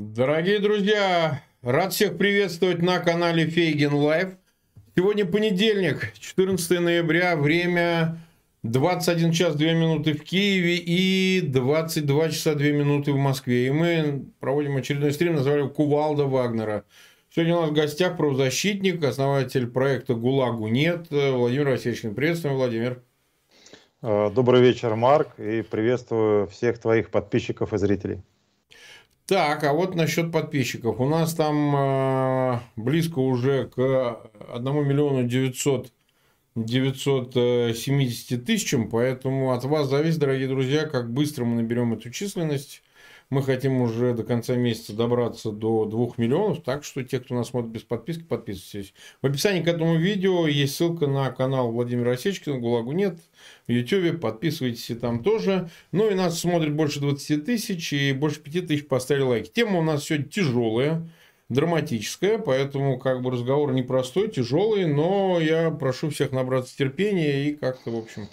Дорогие друзья, рад всех приветствовать на канале Фейгин Live. Сегодня понедельник, 14 ноября, время 21 час 2 минуты в Киеве и 22 часа 2 минуты в Москве. И мы проводим очередной стрим, назвали «Кувалда Вагнера». Сегодня у нас в гостях правозащитник, основатель проекта «ГУЛАГу нет» Владимир Осечкин. Приветствуем, Владимир. Добрый вечер, Марк, и приветствую всех твоих подписчиков и зрителей. Так, а вот насчет подписчиков. У нас там э, близко уже к 1 миллиону 900, 970 тысячам, поэтому от вас зависит, дорогие друзья, как быстро мы наберем эту численность. Мы хотим уже до конца месяца добраться до 2 миллионов, так что те, кто нас смотрит без подписки, подписывайтесь. В описании к этому видео есть ссылка на канал Владимира Осечкина, ГУЛАГу нет, в YouTube, подписывайтесь и там тоже. Ну и нас смотрит больше 20 тысяч и больше 5 тысяч поставили лайки. Тема у нас сегодня тяжелая, драматическая, поэтому как бы разговор непростой, тяжелый, но я прошу всех набраться терпения и как-то, в общем,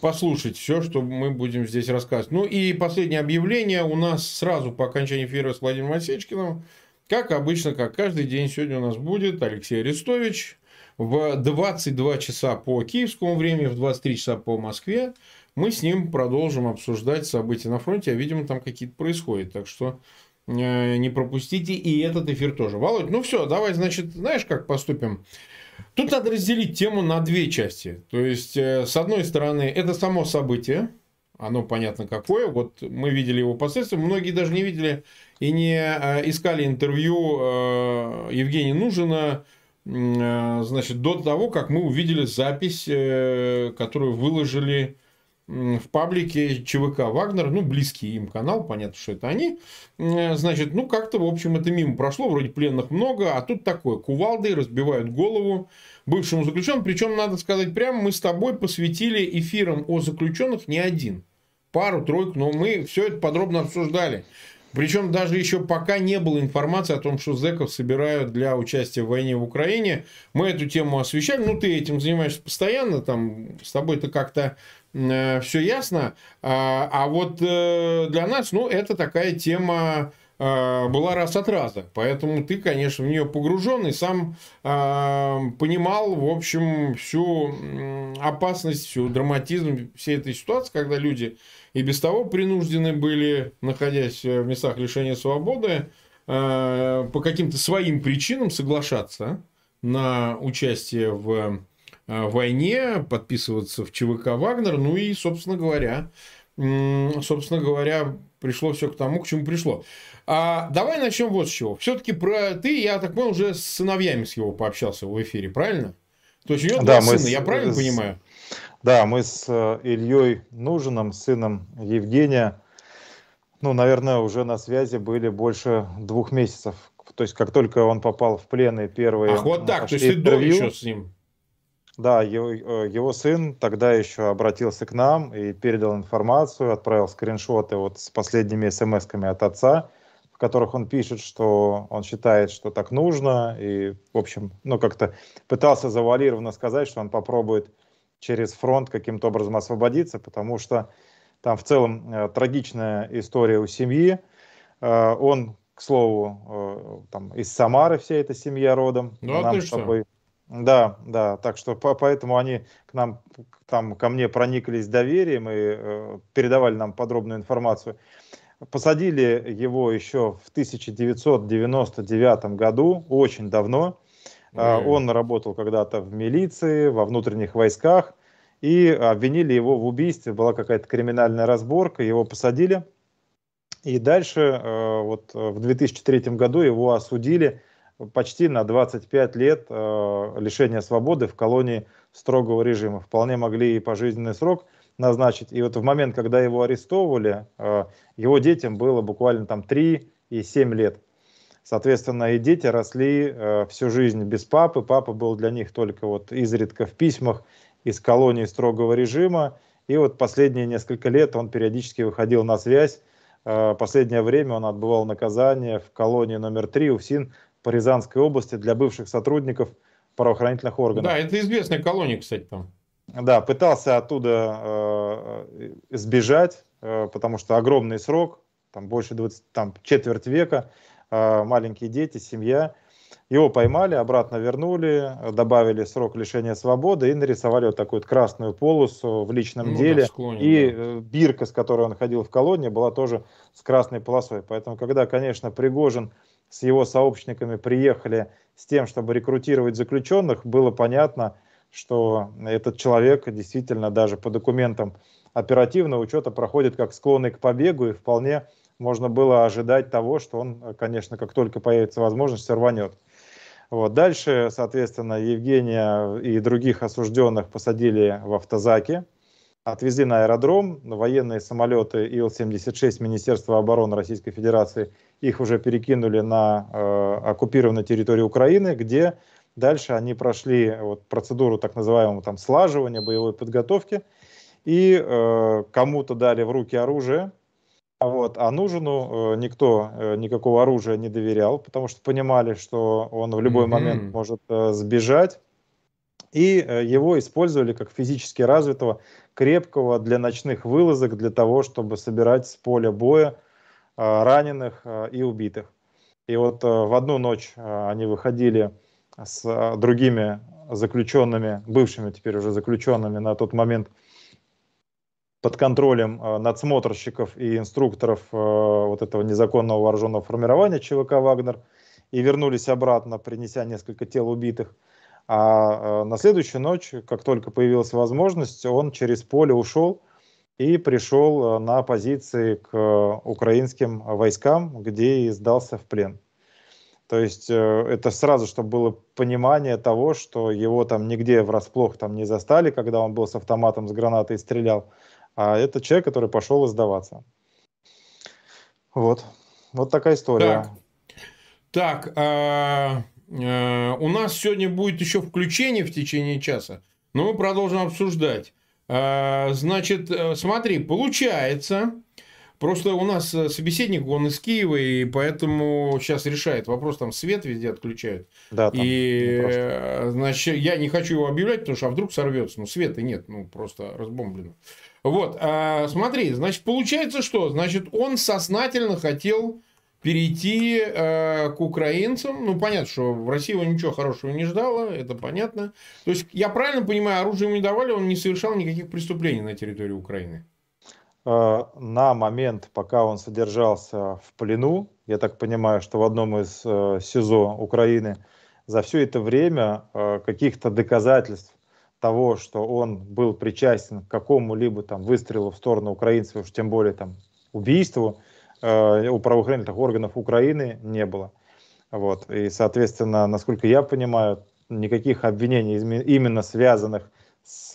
послушать все, что мы будем здесь рассказывать. Ну и последнее объявление у нас сразу по окончании эфира с Владимиром Осечкиным. Как обычно, как каждый день сегодня у нас будет Алексей Арестович в 22 часа по киевскому времени, в 23 часа по Москве. Мы с ним продолжим обсуждать события на фронте, а видимо там какие-то происходят. Так что э, не пропустите и этот эфир тоже. Володь, ну все, давай, значит, знаешь, как поступим? Тут надо разделить тему на две части. То есть, э, с одной стороны, это само событие, оно понятно какое. Вот мы видели его последствия. Многие даже не видели и не э, искали интервью э, Евгения Нужина, значит, до того, как мы увидели запись, которую выложили в паблике ЧВК «Вагнер», ну, близкий им канал, понятно, что это они, значит, ну, как-то, в общем, это мимо прошло, вроде пленных много, а тут такое, кувалды разбивают голову бывшему заключенному, причем, надо сказать прямо, мы с тобой посвятили эфирам о заключенных не один, пару-тройку, но мы все это подробно обсуждали. Причем даже еще пока не было информации о том, что зэков собирают для участия в войне в Украине. Мы эту тему освещали. Ну, ты этим занимаешься постоянно. Там с тобой-то как-то все ясно. А, а вот э, для нас, ну, это такая тема э, была раз от раза. Поэтому ты, конечно, в нее погружен и сам понимал, в общем, всю опасность, всю драматизм всей этой ситуации, когда люди и без того принуждены были, находясь в местах лишения свободы, по каким-то своим причинам соглашаться на участие в войне, подписываться в ЧВК «Вагнер». Ну и, собственно говоря, собственно говоря, пришло все к тому, к чему пришло. А давай начнем вот с чего. Все-таки про ты, я так понял, уже с сыновьями с его пообщался в эфире, правильно? То есть у него да, два сына, с, я правильно с, понимаю? Да, мы с э, Ильей Нужиным, сыном Евгения, ну, наверное, уже на связи были больше двух месяцев. То есть, как только он попал в плен и первые... Ах, вот так, то есть, ты до еще с ним? Да, его, э, его сын тогда еще обратился к нам и передал информацию, отправил скриншоты вот с последними смс-ками от отца, в которых он пишет, что он считает, что так нужно, и, в общем, ну, как-то пытался завуалированно сказать, что он попробует через фронт каким-то образом освободиться, потому что там в целом э, трагичная история у семьи. Э, он, к слову, э, там из Самары вся эта семья родом. Ну, а ты что? Да, да, так что по, поэтому они к нам, там, ко мне прониклись доверием и э, передавали нам подробную информацию. Посадили его еще в 1999 году, очень давно. Mm. Он работал когда-то в милиции, во внутренних войсках, и обвинили его в убийстве. Была какая-то криминальная разборка, его посадили. И дальше, э, вот в 2003 году его осудили почти на 25 лет э, лишения свободы в колонии строгого режима. Вполне могли и пожизненный срок назначить. И вот в момент, когда его арестовывали, э, его детям было буквально там 3 и 7 лет. Соответственно, и дети росли э, всю жизнь без папы. Папа был для них только вот изредка в письмах из колонии строгого режима. И вот последние несколько лет он периодически выходил на связь. Э, последнее время он отбывал наказание в колонии номер 3 УФСИН по Рязанской области для бывших сотрудников правоохранительных органов. Да, это известная колония, кстати, там. Да, пытался оттуда э, сбежать, э, потому что огромный срок, там больше 20, там четверть века. а, маленькие дети, семья. Его поймали, обратно вернули, добавили срок лишения свободы и нарисовали вот такую вот красную полосу в личном ну, деле. Да, склоне, и да. Э, бирка, с которой он ходил в колонне, была тоже с красной полосой. Поэтому, когда, конечно, Пригожин с его сообщниками приехали с тем, чтобы рекрутировать заключенных, было понятно, что этот человек действительно даже по документам оперативного учета проходит как склонный к побегу, и вполне можно было ожидать того, что он, конечно, как только появится возможность, рванет. Вот. Дальше, соответственно, Евгения и других осужденных посадили в автозаке, отвезли на аэродром, военные самолеты Ил-76 Министерства обороны Российской Федерации, их уже перекинули на э, оккупированную территорию Украины, где дальше они прошли вот, процедуру так называемого там, слаживания, боевой подготовки, и э, кому-то дали в руки оружие, вот. А Нужину э, никто э, никакого оружия не доверял, потому что понимали, что он в любой mm-hmm. момент может э, сбежать. И э, его использовали как физически развитого, крепкого для ночных вылазок, для того, чтобы собирать с поля боя э, раненых э, и убитых. И вот в одну ночь они выходили с другими заключенными, бывшими теперь уже заключенными на тот момент под контролем надсмотрщиков и инструкторов вот этого незаконного вооруженного формирования ЧВК «Вагнер» и вернулись обратно, принеся несколько тел убитых. А э, на следующую ночь, как только появилась возможность, он через поле ушел и пришел на позиции к украинским войскам, где и сдался в плен. То есть это сразу, чтобы было понимание того, что его там нигде врасплох там не застали, когда он был с автоматом, с гранатой стрелял, а это человек, который пошел издаваться. Вот. Вот такая история. Так, так а, у нас сегодня будет еще включение в течение часа, но мы продолжим обсуждать. А, значит, э, смотри, получается, Просто у нас э, собеседник, он из Киева, и поэтому сейчас решает вопрос, там свет везде отключают. Да, там и, э, значит, я не хочу его объявлять, потому что а вдруг сорвется. Ну, света нет, ну, просто разбомблено. Вот, смотри, значит, получается что? Значит, он сознательно хотел перейти э, к украинцам. Ну, понятно, что в России его ничего хорошего не ждало, это понятно. То есть, я правильно понимаю, оружие ему не давали, он не совершал никаких преступлений на территории Украины? Э, на момент, пока он содержался в плену, я так понимаю, что в одном из э, СИЗО Украины, за все это время э, каких-то доказательств того, что он был причастен к какому-либо там выстрелу в сторону украинцев, уж тем более там убийству, у правоохранительных органов Украины не было. Вот. И, соответственно, насколько я понимаю, никаких обвинений именно связанных с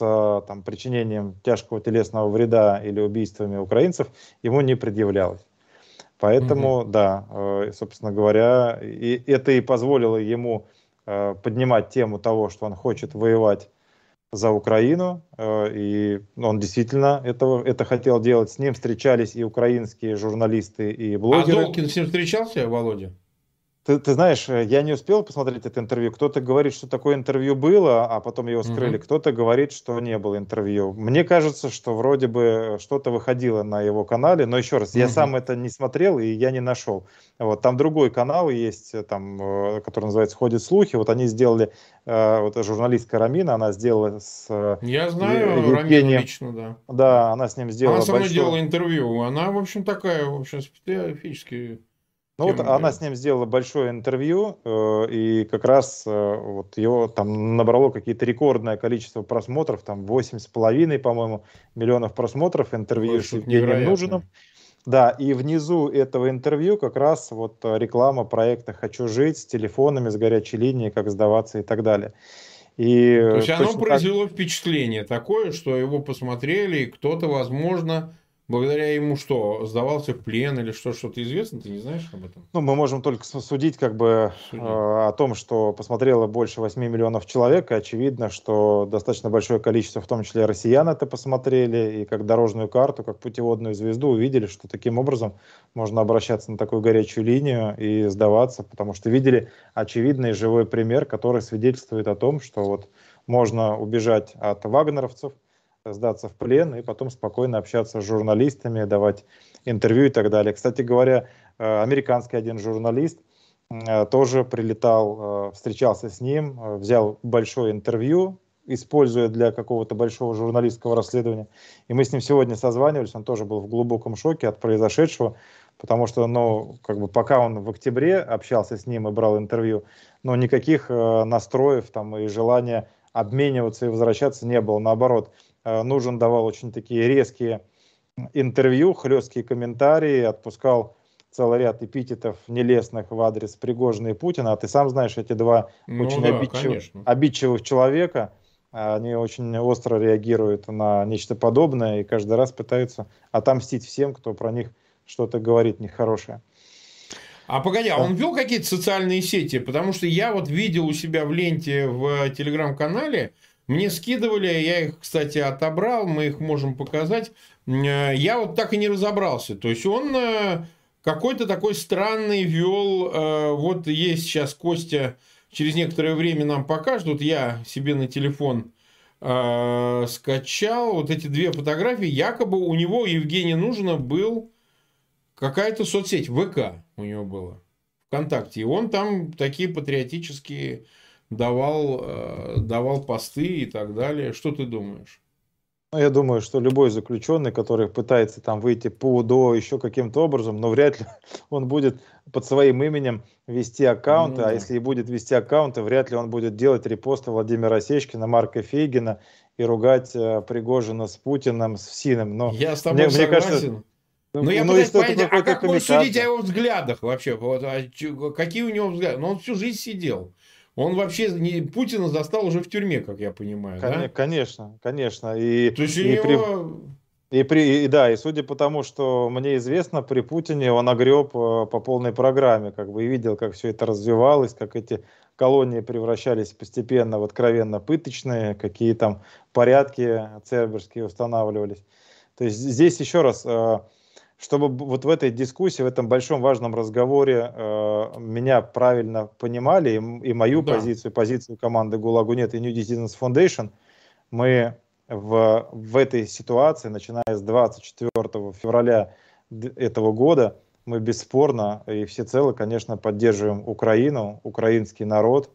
там, причинением тяжкого телесного вреда или убийствами украинцев ему не предъявлялось. Поэтому, mm-hmm. да, э, собственно говоря, и это и позволило ему э, поднимать тему того, что он хочет воевать за Украину, э, и он действительно этого, это хотел делать. С ним встречались и украинские журналисты, и блогеры. А Долкин с ним встречался, Володя? Ты, ты знаешь, э, я не успел посмотреть это интервью. Кто-то говорит, что такое интервью было, а потом его скрыли. Угу. Кто-то говорит, что не было интервью. Мне кажется, что вроде бы что-то выходило на его канале, но еще раз, угу. я сам это не смотрел и я не нашел. Вот там другой канал есть, э, там, э, который называется "Ходят слухи". Вот они сделали, вот журналистка Рамина, она сделала с. Я знаю Рамину лично, да. Да, она с ним сделала. Она со мной большое... делала интервью. Она, в общем, такая, в общем, специфически ну вот она с ним сделала большое интервью, э, и как раз э, вот его там набрало какие-то рекордное количество просмотров, там 8,5, по-моему, миллионов просмотров интервью с Евгением Нужиным. Да, и внизу этого интервью как раз вот реклама проекта «Хочу жить» с телефонами, с горячей линией, как сдаваться и так далее. И То есть оно произвело так... впечатление такое, что его посмотрели, и кто-то, возможно, Благодаря ему что, сдавался в плен или что, что-то известно, ты не знаешь об этом? Ну, мы можем только судить как бы судить. Э, о том, что посмотрело больше 8 миллионов человек, и очевидно, что достаточно большое количество, в том числе россиян, это посмотрели, и как дорожную карту, как путеводную звезду увидели, что таким образом можно обращаться на такую горячую линию и сдаваться, потому что видели очевидный живой пример, который свидетельствует о том, что вот можно убежать от вагнеровцев, сдаться в плен и потом спокойно общаться с журналистами, давать интервью и так далее. Кстати говоря, американский один журналист тоже прилетал, встречался с ним, взял большое интервью, используя для какого-то большого журналистского расследования. И мы с ним сегодня созванивались, он тоже был в глубоком шоке от произошедшего, потому что, ну, как бы пока он в октябре общался с ним и брал интервью, но никаких э, настроев там и желания обмениваться и возвращаться не было. Наоборот, э, нужен давал очень такие резкие интервью, хлесткие комментарии, отпускал целый ряд эпитетов нелестных в адрес Пригожина и Путина. А ты сам знаешь, эти два ну, очень да, обидчивых, обидчивых человека – они очень остро реагируют на нечто подобное и каждый раз пытаются отомстить всем, кто про них что-то говорит нехорошее. А погоди, а он вел какие-то социальные сети? Потому что я вот видел у себя в ленте в телеграм-канале, мне скидывали, я их, кстати, отобрал, мы их можем показать. Я вот так и не разобрался. То есть он э, какой-то такой странный вел, э, вот есть сейчас Костя через некоторое время нам покажут. Вот я себе на телефон э, скачал вот эти две фотографии. Якобы у него, Евгения Нужина, был какая-то соцсеть, ВК у него было, ВКонтакте. И он там такие патриотические давал, э, давал посты и так далее. Что ты думаешь? Ну, я думаю, что любой заключенный, который пытается там выйти по УДО еще каким-то образом, но вряд ли он будет под своим именем вести аккаунты, ну, а если и будет вести аккаунты, вряд ли он будет делать репосты Владимира Сечкина, Марка Фейгина и ругать э, Пригожина с Путиным, с Синым. Но я с тобой мне, согласен. Мне кажется, но ну, я ну, пытаюсь понять, а как можно судить о его взглядах вообще? Вот, а, какие у него взгляды? Ну, он всю жизнь сидел. Он вообще не, Путина застал уже в тюрьме, как я понимаю. Кон- да? Конечно, конечно. И, То есть у и него... При... И, при, и да, и судя по тому, что мне известно, при Путине он огреб э, по полной программе, как бы и видел, как все это развивалось, как эти колонии превращались постепенно в откровенно пыточные, какие там порядки церберские устанавливались. То есть здесь еще раз, э, чтобы вот в этой дискуссии, в этом большом важном разговоре э, меня правильно понимали, и, и мою да. позицию, позицию команды ГУЛАГу нет и New Citizens Foundation, мы в, в этой ситуации, начиная с 24 февраля этого года, мы бесспорно и всецело, конечно, поддерживаем Украину, украинский народ,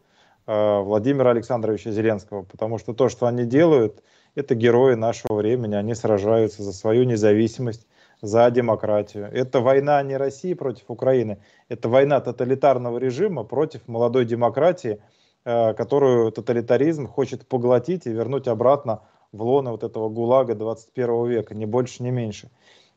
э, Владимира Александровича Зеленского, потому что то, что они делают, это герои нашего времени, они сражаются за свою независимость, за демократию. Это война не России против Украины, это война тоталитарного режима против молодой демократии, э, которую тоталитаризм хочет поглотить и вернуть обратно в лоно вот этого гулага 21 века, ни больше, ни меньше.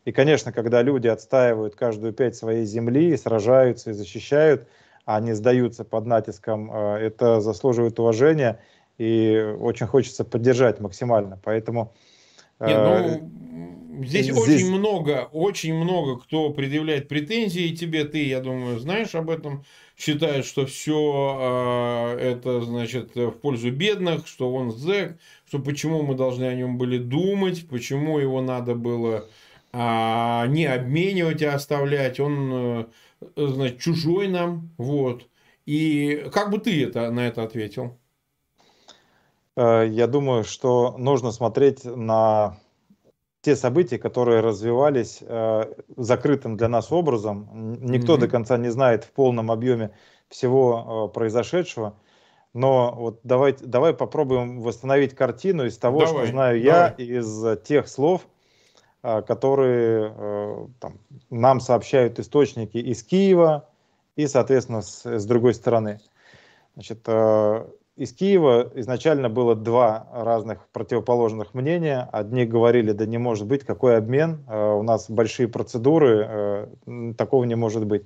И, конечно, когда люди отстаивают каждую пять своей земли, сражаются и защищают, а не сдаются под натиском, э, это заслуживает уважения и очень хочется поддержать максимально. Поэтому... Нет, ну, Здесь, Здесь очень много, очень много кто предъявляет претензии тебе. Ты, я думаю, знаешь об этом. Считают, что все э, это, значит, в пользу бедных, что он зэк, что почему мы должны о нем были думать, почему его надо было э, не обменивать, а оставлять. Он, э, значит, чужой нам. Вот. И как бы ты это, на это ответил? Э, я думаю, что нужно смотреть на те события, которые развивались э, закрытым для нас образом. Никто mm-hmm. до конца не знает в полном объеме всего э, произошедшего. Но вот давай, давай попробуем восстановить картину из того, давай, что знаю давай. я, из тех слов, э, которые э, там, нам сообщают источники из Киева и, соответственно, с, с другой стороны. Значит, э, из Киева изначально было два разных противоположных мнения. Одни говорили, да не может быть, какой обмен, э, у нас большие процедуры, э, такого не может быть.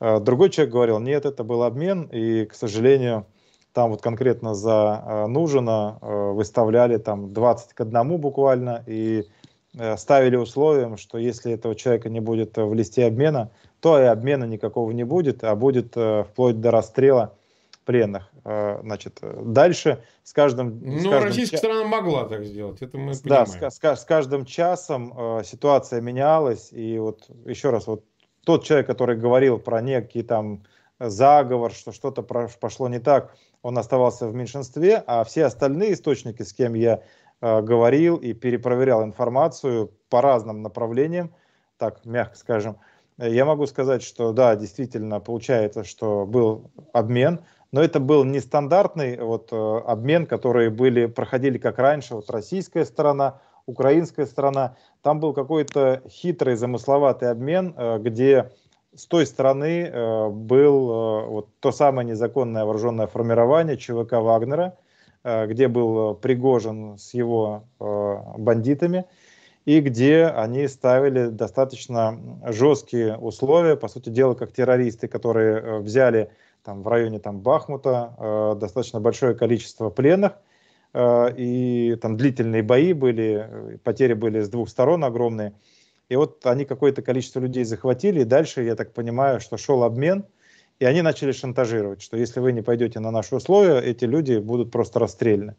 Э, другой человек говорил, нет, это был обмен, и, к сожалению, там вот конкретно за Нужина выставляли там 20 к 1 буквально, и ставили условием, что если этого человека не будет в листе обмена, то и обмена никакого не будет, а будет вплоть до расстрела пленных. Э, значит, дальше с каждым... Ну, с каждым российская ча... страна могла так сделать, это мы да, понимаем. Да, с, с, с каждым часом э, ситуация менялась, и вот еще раз, вот тот человек, который говорил про некий там заговор, что что-то пошло не так, он оставался в меньшинстве, а все остальные источники, с кем я э, говорил и перепроверял информацию по разным направлениям, так мягко скажем, я могу сказать, что да, действительно получается, что был обмен, но это был нестандартный вот, э, обмен, которые были, проходили как раньше, вот российская сторона, украинская сторона. Там был какой-то хитрый, замысловатый обмен, э, где с той стороны э, был вот то самое незаконное вооруженное формирование ЧВК Вагнера, где был Пригожин с его бандитами, и где они ставили достаточно жесткие условия, по сути дела, как террористы, которые взяли там в районе там Бахмута э, достаточно большое количество пленных, э, и там длительные бои были, э, потери были с двух сторон огромные. И вот они какое-то количество людей захватили, и дальше, я так понимаю, что шел обмен, и они начали шантажировать, что если вы не пойдете на наши условия, эти люди будут просто расстреляны.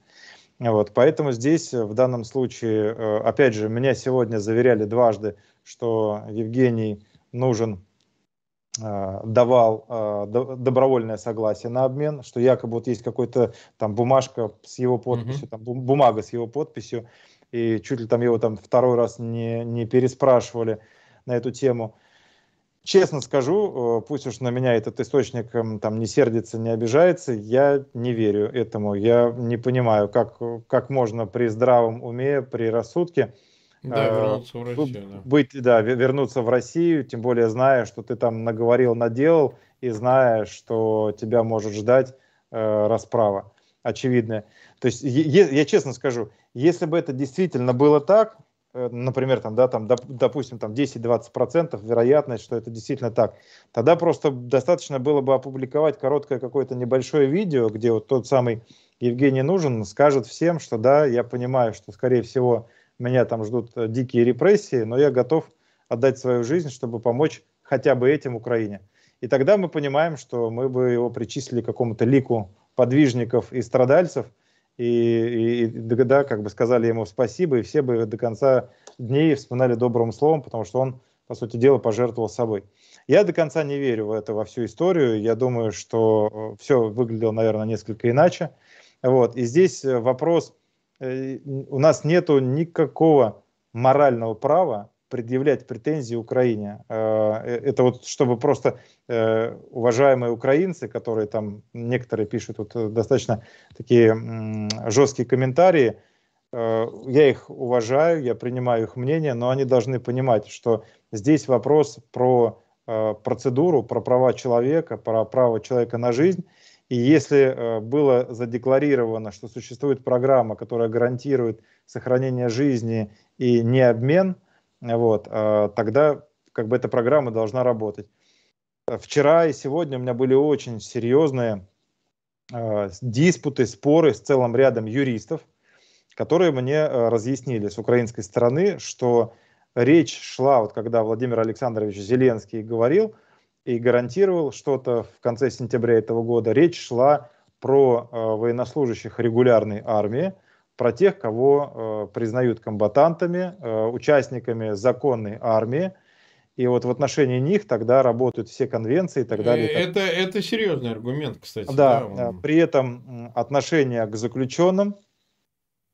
Вот, поэтому здесь в данном случае, э, опять же, меня сегодня заверяли дважды, что Евгений нужен Э, давал э, добровольное согласие на обмен, что якобы вот есть какой-то там бумажка с его подписью, mm-hmm. там бумага с его подписью, и чуть ли там его там второй раз не, не переспрашивали на эту тему. Честно скажу, э, пусть уж на меня этот источник эм, там не сердится, не обижается, я не верю этому. Я не понимаю, как, как можно при здравом уме, при рассудке да, э, вернуться в Россию. Да. Быть, да, вернуться в Россию, тем более зная, что ты там наговорил, наделал, и зная, что тебя может ждать э, расправа очевидная. То есть, я, я честно скажу, если бы это действительно было так, э, например, там, да, там, доп, допустим, там 10-20% вероятность, что это действительно так, тогда просто достаточно было бы опубликовать короткое какое-то небольшое видео, где вот тот самый Евгений Нужен скажет всем, что да, я понимаю, что, скорее всего, меня там ждут э, дикие репрессии, но я готов отдать свою жизнь, чтобы помочь хотя бы этим Украине. И тогда мы понимаем, что мы бы его причислили к какому-то лику подвижников и страдальцев, и, и, и да, как бы сказали ему спасибо, и все бы до конца дней вспоминали добрым словом, потому что он, по сути дела, пожертвовал собой. Я до конца не верю в это, во всю историю. Я думаю, что э, все выглядело, наверное, несколько иначе. Вот. И здесь э, вопрос у нас нет никакого морального права предъявлять претензии Украине. Э, э, это вот чтобы просто уважаемые украинцы, которые там некоторые пишут вот достаточно такие жесткие комментарии, я их уважаю, я принимаю их мнение, но они должны понимать, что здесь вопрос про процедуру, про права человека, про право человека на жизнь, и если э, было задекларировано, что существует программа, которая гарантирует сохранение жизни и не обмен, вот, э, тогда как бы эта программа должна работать. Вчера и сегодня у меня были очень серьезные э, диспуты, споры с целым рядом юристов, которые мне разъяснили с украинской стороны, что речь шла, вот когда Владимир Александрович Зеленский говорил и гарантировал что-то в конце сентября этого года. Речь шла про э, военнослужащих регулярной армии, про тех, кого э, признают комбатантами, э, участниками законной армии. И вот в отношении них тогда работают все конвенции и так далее. Это, это серьезный аргумент, кстати. Да, да он... при этом отношение к заключенным,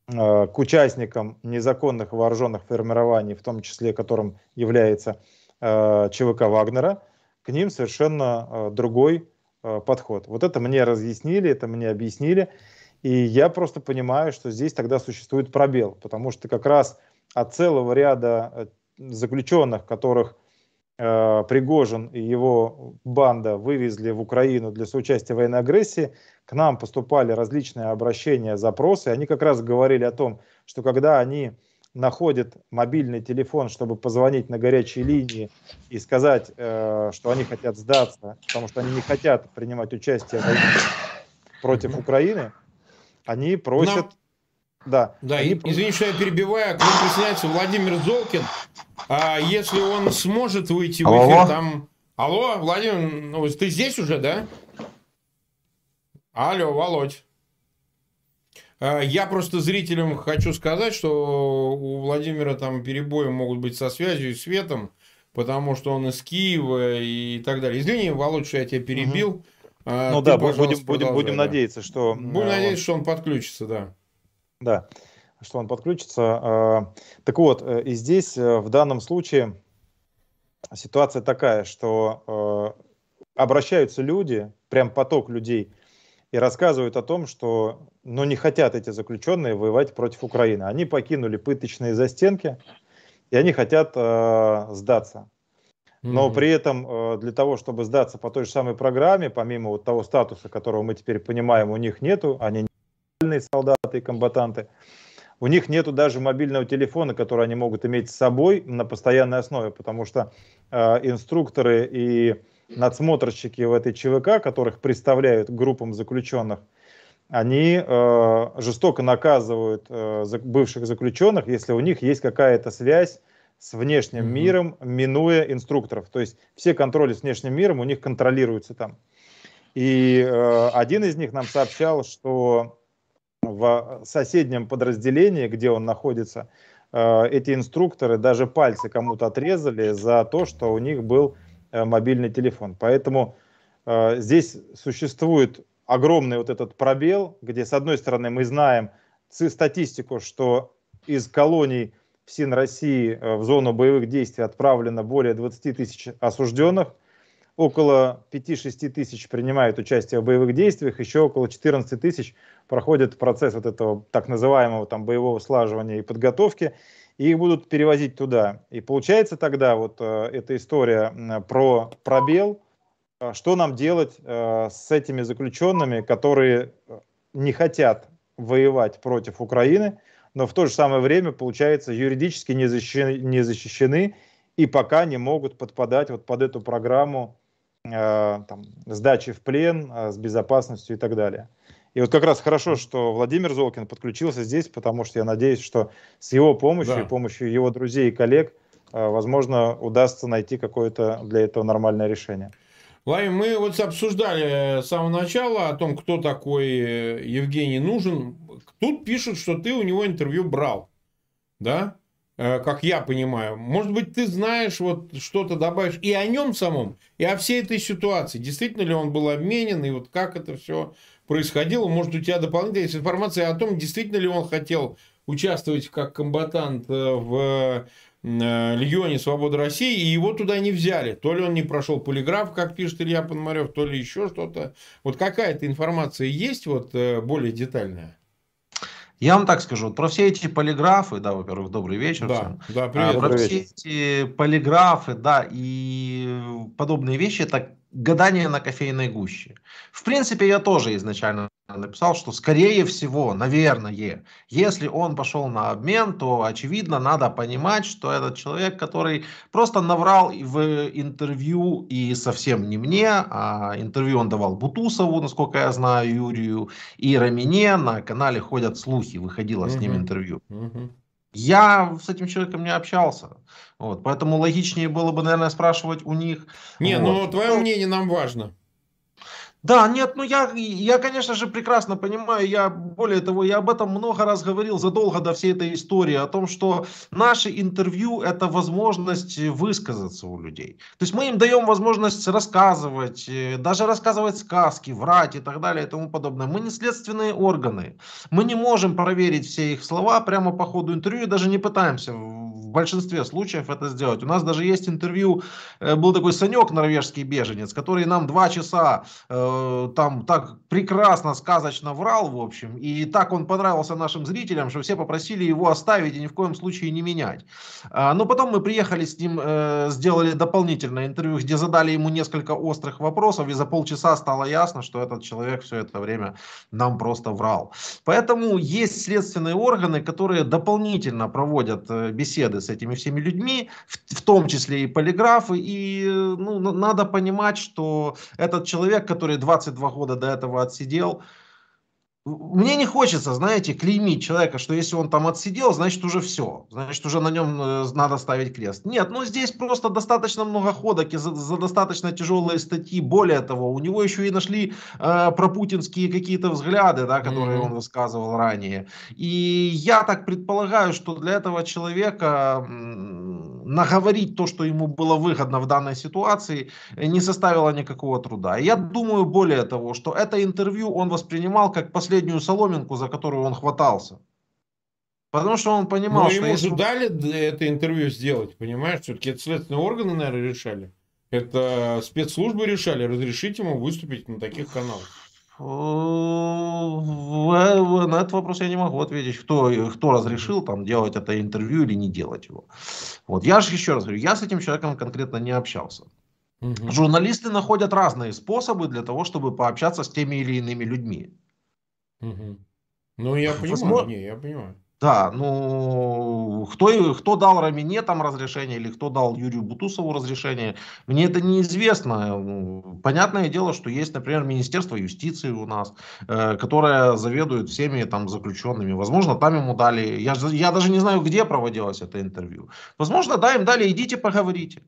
э, к участникам незаконных вооруженных формирований, в том числе которым является э, ЧВК Вагнера, к ним совершенно э, другой э, подход. Вот это мне разъяснили, это мне объяснили, и я просто понимаю, что здесь тогда существует пробел, потому что как раз от целого ряда э, заключенных, которых э, Пригожин и его банда вывезли в Украину для соучастия в военной агрессии, к нам поступали различные обращения, запросы, они как раз говорили о том, что когда они находят мобильный телефон, чтобы позвонить на горячие линии и сказать, э, что они хотят сдаться, потому что они не хотят принимать участие в войне против Украины, они просят... Но... Да, да они... И, извини, что я перебиваю, к нам присоединяется Владимир Золкин. А если он сможет выйти в эфир, Алло. там... Алло, Владимир, ну, ты здесь уже, да? Алло, Володь. А, я просто зрителям хочу сказать, что у Владимира там перебои могут быть со связью и светом, потому что он из Киева и так далее. Извини, Володь, что я тебя перебил. Угу. Ну Ты, да, будем, будем, будем надеяться, что... Будем э, надеяться, что он подключится, да. Да, что он подключится. Так вот, э, и здесь в данном случае ситуация такая, что э, обращаются люди, прям поток людей, и рассказывают о том, что ну, не хотят эти заключенные воевать против Украины. Они покинули пыточные застенки, и они хотят э, сдаться. Но mm-hmm. при этом э, для того, чтобы сдаться по той же самой программе, помимо вот того статуса, которого мы теперь понимаем, у них нету, они не солдаты и комбатанты, у них нету даже мобильного телефона, который они могут иметь с собой на постоянной основе, потому что э, инструкторы и надсмотрщики в этой ЧВК, которых представляют группам заключенных, они э, жестоко наказывают э, бывших заключенных, если у них есть какая-то связь с внешним mm-hmm. миром, минуя инструкторов. То есть все контроли с внешним миром у них контролируются там. И э, один из них нам сообщал, что в соседнем подразделении, где он находится, э, эти инструкторы даже пальцы кому-то отрезали за то, что у них был мобильный телефон. Поэтому э, здесь существует огромный вот этот пробел, где, с одной стороны, мы знаем статистику, что из колоний СИН России э, в зону боевых действий отправлено более 20 тысяч осужденных, около 5-6 тысяч принимают участие в боевых действиях, еще около 14 тысяч проходят процесс вот этого так называемого там боевого слаживания и подготовки, и их будут перевозить туда. И получается тогда вот э, эта история про пробел, а что нам делать э, с этими заключенными, которые э, не хотят воевать против Украины, но в то же самое время, получается, юридически не защищены, не защищены и пока не могут подпадать вот под эту программу э, там, сдачи в плен э, с безопасностью и так далее. И вот как раз хорошо, что Владимир Золкин подключился здесь, потому что я надеюсь, что с его помощью да. и помощью его друзей и коллег, э, возможно, удастся найти какое-то для этого нормальное решение. Владимир, мы вот обсуждали с самого начала о том, кто такой э, Евгений Нужен. Тут пишут, что ты у него интервью брал. Да? Э, как я понимаю. Может быть, ты знаешь, вот что-то добавишь и о нем самом, и о всей этой ситуации. Действительно ли он был обменен, и вот как это все происходило. Может, у тебя дополнительная информация о том, действительно ли он хотел участвовать как комбатант э, в Э, Легионе Свободы России, и его туда не взяли. То ли он не прошел полиграф, как пишет Илья Пономарев, то ли еще что-то. Вот какая-то информация есть вот э, более детальная? Я вам так скажу, про все эти полиграфы, да, во-первых, добрый вечер да, всем. Да, привет. А, про привет. все эти полиграфы, да, и подобные вещи, это гадание на кофейной гуще. В принципе, я тоже изначально написал, что скорее всего, наверное, если он пошел на обмен, то очевидно надо понимать, что этот человек, который просто наврал в интервью и совсем не мне, а интервью он давал Бутусову, насколько я знаю, Юрию, и Рамине, на канале ходят слухи, выходило угу. с ним интервью. Угу. Я с этим человеком не общался. Вот, поэтому логичнее было бы, наверное, спрашивать у них. Не, ну, вот. ну твое мнение нам важно. Да, нет, ну я, я, конечно же, прекрасно понимаю, я, более того, я об этом много раз говорил задолго до всей этой истории, о том, что наши интервью – это возможность высказаться у людей. То есть мы им даем возможность рассказывать, э, даже рассказывать сказки, врать и так далее и тому подобное. Мы не следственные органы, мы не можем проверить все их слова прямо по ходу интервью, даже не пытаемся в большинстве случаев это сделать. У нас даже есть интервью, э, был такой Санек, норвежский беженец, который нам два часа э, там так прекрасно, сказочно врал, в общем, и так он понравился нашим зрителям, что все попросили его оставить и ни в коем случае не менять. А, но потом мы приехали с ним, э, сделали дополнительное интервью, где задали ему несколько острых вопросов, и за полчаса стало ясно, что этот человек все это время нам просто врал. Поэтому есть следственные органы, которые дополнительно проводят э, беседы с этими всеми людьми, в, в том числе и полиграфы. И ну, надо понимать, что этот человек, который 22 года до этого отсидел, мне не хочется, знаете, клеймить человека, что если он там отсидел, значит уже все, значит уже на нем э, надо ставить крест. Нет, ну здесь просто достаточно много ходок и за, за достаточно тяжелые статьи. Более того, у него еще и нашли э, пропутинские какие-то взгляды, да, которые mm-hmm. он высказывал ранее. И я так предполагаю, что для этого человека наговорить то, что ему было выгодно в данной ситуации, не составило никакого труда. я думаю, более того, что это интервью он воспринимал как последнюю соломинку, за которую он хватался. Потому что он понимал, Но что ему если... же дали это интервью сделать, понимаешь? Все-таки это следственные органы, наверное, решали. Это спецслужбы решали разрешить ему выступить на таких каналах. На этот вопрос я не могу ответить, кто, кто разрешил там делать это интервью или не делать его. Вот. Я же еще раз говорю, я с этим человеком конкретно не общался. Мгм. Журналисты находят разные способы для того, чтобы пообщаться с теми или иными людьми. Мгм. Ну, я понимаю, Возможно- не, я понимаю. Да, ну, кто, кто дал Рамине там разрешение или кто дал Юрию Бутусову разрешение, мне это неизвестно. Ну, Понятное дело, что есть, например, Министерство юстиции у нас, э, которое заведует всеми там заключенными. Возможно, там ему дали, я, я даже не знаю, где проводилось это интервью. Возможно, да, им дали, идите поговорите.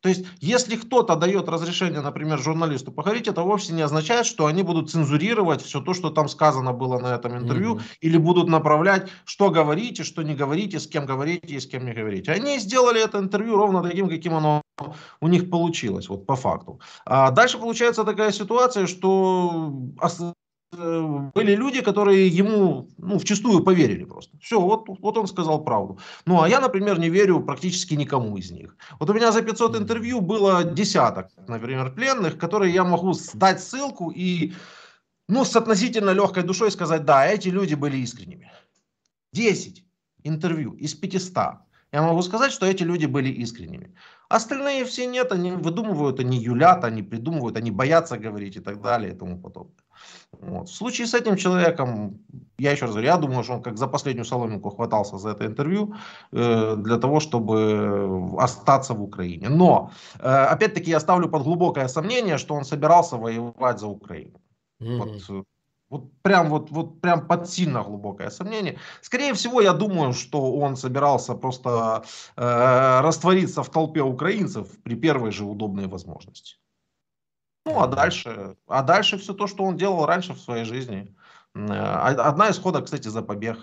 То есть, если кто-то дает разрешение, например, журналисту поговорить, это вовсе не означает, что они будут цензурировать все то, что там сказано было на этом интервью, Мгм. или будут направлять, что говорите, что не говорите, с кем говорите и с кем не говорите. Они сделали это интервью ровно таким, каким оно у них получилось, вот по факту. А дальше получается такая ситуация, что были люди, которые ему ну, вчастую поверили просто. Все, вот, вот он сказал правду. Ну, а я, например, не верю практически никому из них. Вот у меня за 500 Мгм. интервью было десяток, например, пленных, которые я могу дать ссылку и ну, с относительно легкой душой сказать, да, эти люди были искренними. 10 интервью из 500. Я могу сказать, что эти люди были искренними. Остальные все нет, они выдумывают, они юлят, они придумывают, они боятся говорить и так далее и тому подобное. Вот. В случае с этим человеком, я еще раз говорю, я думаю, что он как за последнюю соломинку хватался за это интервью э, для того, чтобы остаться в Украине. Но, э, опять-таки, я ставлю под глубокое сомнение, что он собирался воевать за Украину. Мгм. Вот, э, вот прям вот, вот прям под сильно глубокое сомнение. Скорее всего, я думаю, что он собирался просто э, раствориться в толпе украинцев при первой же удобной возможности. Ну, а дальше, а дальше все то, что он делал раньше в своей жизни. Э, Одна из ходок, кстати, за побег.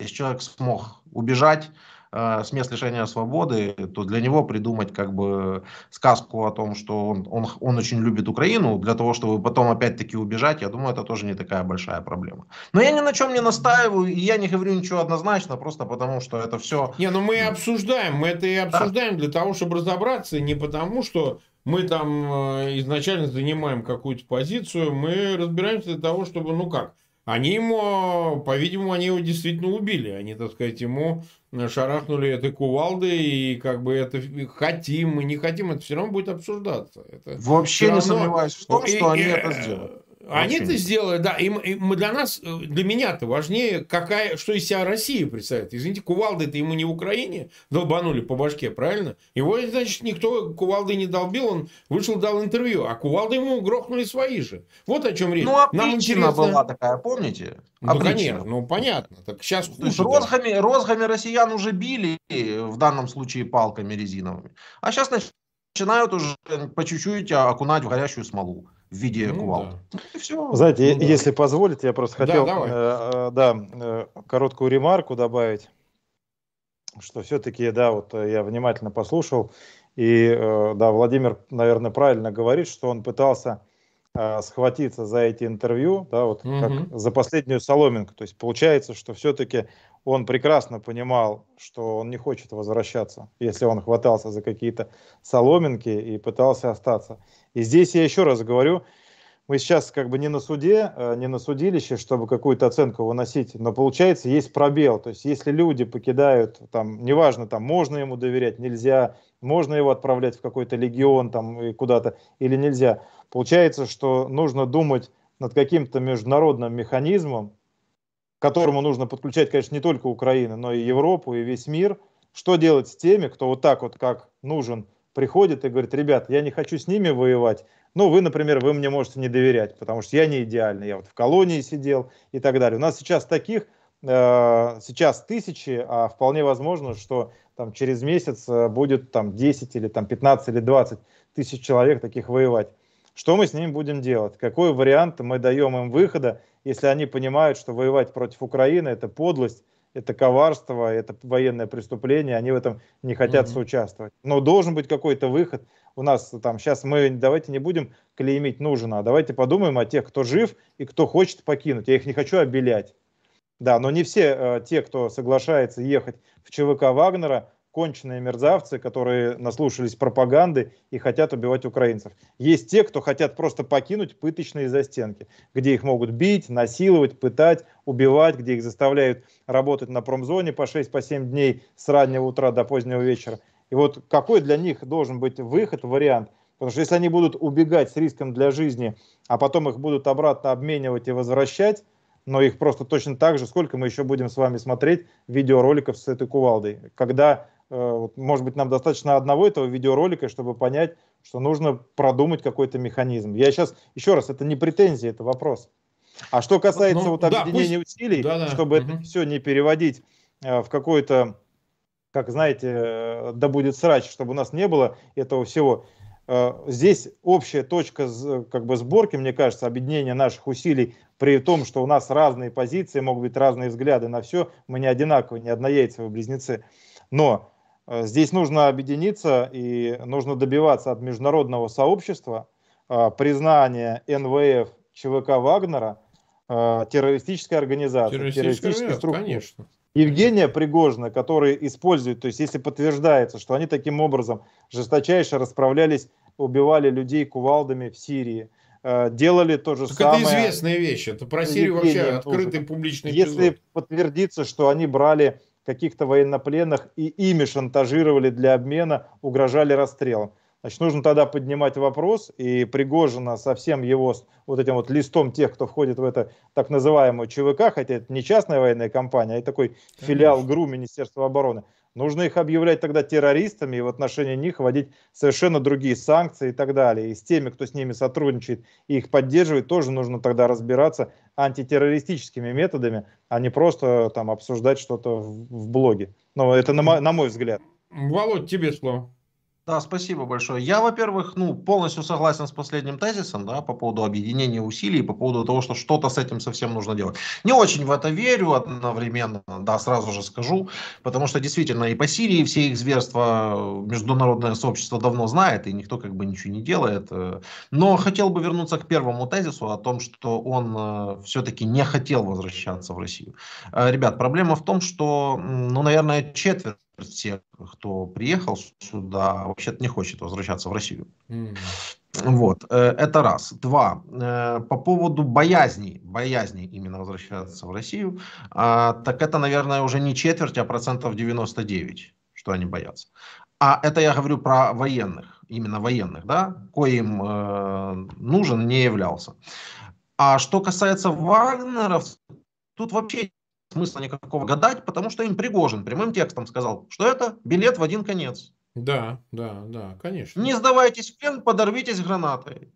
Если человек смог убежать э, с мест лишения свободы, то для него придумать как бы сказку о том, что он, он, он очень любит Украину, для того, чтобы потом опять-таки убежать, я думаю, это тоже не такая большая проблема. Но я ни на чем не настаиваю, и я не говорю ничего однозначно, просто потому что это все... Не, ну мы обсуждаем, мы это и обсуждаем для того, чтобы разобраться, не потому, что мы там э, изначально занимаем какую-то позицию, мы разбираемся для того, чтобы, ну как, они ему, по-видимому, они его действительно убили, они, так сказать, ему шарахнули этой кувалдой, и как бы это хотим, мы не хотим, это все равно будет обсуждаться. Это Вообще всё не равно- сомневаюсь в том, И- что они и, это сделают. Они Вообще это сделали, да. И мы, для нас, э, для меня-то важнее, какая, что из себя Россия представляет. Извините, кувалды-то ему не в Украине долбанули по башке, правильно? Его, значит, никто кувалды не долбил, он вышел, дал интервью, а кувалды ему грохнули свои же. Вот о чем речь. Ну, а Нам интересно... была такая, помните? Ну, А конечно, ну, понятно. Так сейчас То есть хуже. даже. розгами, розгами россиян уже били, в данном случае палками резиновыми. А сейчас начинают уже по чуть-чуть окунать в горящую смолу в виде Ну, кувалд. да. И все. Знаете, Ну да. если позволите, я просто Да, хотел давай. э, э, да, э, короткую ремарку добавить, что все-таки, да, вот э, я внимательно послушал, и, э, да, Владимир, наверное, правильно говорит, что он пытался э, схватиться за эти интервью, да, вот Мгм. как за последнюю соломинку. То есть получается, что все-таки он прекрасно понимал, что он не хочет возвращаться, если он хватался за какие-то соломинки и пытался остаться. И здесь я еще раз говорю, мы сейчас как бы не на суде, э, не на судилище, чтобы какую-то оценку выносить, но получается есть пробел. То есть если люди покидают, там, неважно, там, можно ему доверять, нельзя, можно его отправлять в какой-то легион там и куда-то или нельзя. Получается, что нужно думать над каким-то международным механизмом, которому нужно подключать, конечно, не только Украину, но и Европу, и весь мир. Что делать с теми, кто вот так вот, как нужен, приходит и говорит, ребят, я не хочу с ними воевать, ну, вы, например, вы мне можете не доверять, потому что я не идеальный, я вот в колонии сидел и так далее. У нас сейчас таких, э, сейчас тысячи, а вполне возможно, что там через месяц э, будет там 10 или там 15 или 20 тысяч человек таких воевать. Что мы с ними будем делать? Какой вариант мы даем им выхода, если они понимают, что воевать против Украины это подлость, это коварство, это военное преступление, они в этом не хотят Мгм. соучаствовать. Но должен быть какой-то выход. У нас там сейчас мы давайте не будем клеймить нужно, а давайте подумаем о тех, кто жив и кто хочет покинуть. Я их не хочу обелять. Да, но не все э, те, кто соглашается ехать в ЧВК Вагнера, конченые мерзавцы, которые наслушались пропаганды и хотят убивать украинцев. Есть те, кто хотят просто покинуть пыточные застенки, где их могут бить, насиловать, пытать, убивать, где их заставляют работать на промзоне по 6-7 по дней с раннего утра до позднего вечера. И вот какой для них должен быть выход, вариант? Потому что если они будут убегать с риском для жизни, а потом их будут обратно обменивать и возвращать, но их просто точно так же, сколько мы еще будем с вами смотреть видеороликов с этой кувалдой, когда может быть, нам достаточно одного этого видеоролика, чтобы понять, что нужно продумать какой-то механизм. Я сейчас, еще раз, это не претензия, это вопрос. А что касается ну, вот объединения да, пусть... усилий, да, да. чтобы угу. это все не переводить э, в какой-то, как знаете, э, да будет срач, чтобы у нас не было этого всего. Здесь общая точка как бы сборки, мне кажется, объединения наших усилий, при том, что у нас разные позиции, могут быть разные взгляды на все, мы не одинаковые, не однояйцевые близнецы. Но Э, здесь нужно объединиться и нужно добиваться от международного сообщества э, признания НВФ ЧВК Вагнера э, террористической организацией, террористической структурой. Конечно. Евгения Пригожина, который использует, то есть если подтверждается, что они таким образом жесточайше расправлялись, убивали людей кувалдами в Сирии, делали то же так самое. Это известная вещь, это про Сирию вообще открытый публичный Если эпизод. подтвердится, что они брали каких-то военнопленных и ими шантажировали для обмена, угрожали расстрелом. Значит, нужно тогда поднимать вопрос, и Пригожина со всем его вот этим вот листом тех, кто входит в это так называемую ЧВК, хотя это не частная военная компания, а такой филиал ГРУ Министерства обороны, Нужно их объявлять тогда террористами и в отношении них вводить совершенно другие санкции и так далее. И с теми, кто с ними сотрудничает и их поддерживает, тоже нужно тогда разбираться антитеррористическими методами, а не просто там обсуждать что-то в, блоге. Но это на, на мой взгляд. Володь, тебе слово. Да, спасибо большое. Я, во-первых, ну, полностью согласен с последним тезисом, да, по поводу объединения усилий, по поводу того, что что-то с этим совсем нужно делать. Не очень в это верю одновременно, да, сразу же скажу, потому что действительно и по Сирии все их зверства международное сообщество давно знает, и никто как бы ничего не делает. Но хотел бы вернуться к первому тезису о том, что он э, все-таки не хотел возвращаться в Россию. Э, ребят, проблема в том, что, ну, наверное, четверть всех, кто приехал сюда, вообще-то не хочет возвращаться в Россию. Mm. Вот, э, это раз. Два. Э, по поводу боязни, боязни именно возвращаться в Россию, а, так это, наверное, уже не четверть, а процентов 99, что они боятся. А это я говорю про военных, именно военных, да, коим э, нужен не являлся. А что касается Вагнеров, тут вообще смысла никакого гадать, потому что им Пригожин прямым текстом сказал, что это билет в один конец. Да, да, да, конечно. Не сдавайтесь в плен, подорвитесь гранатой.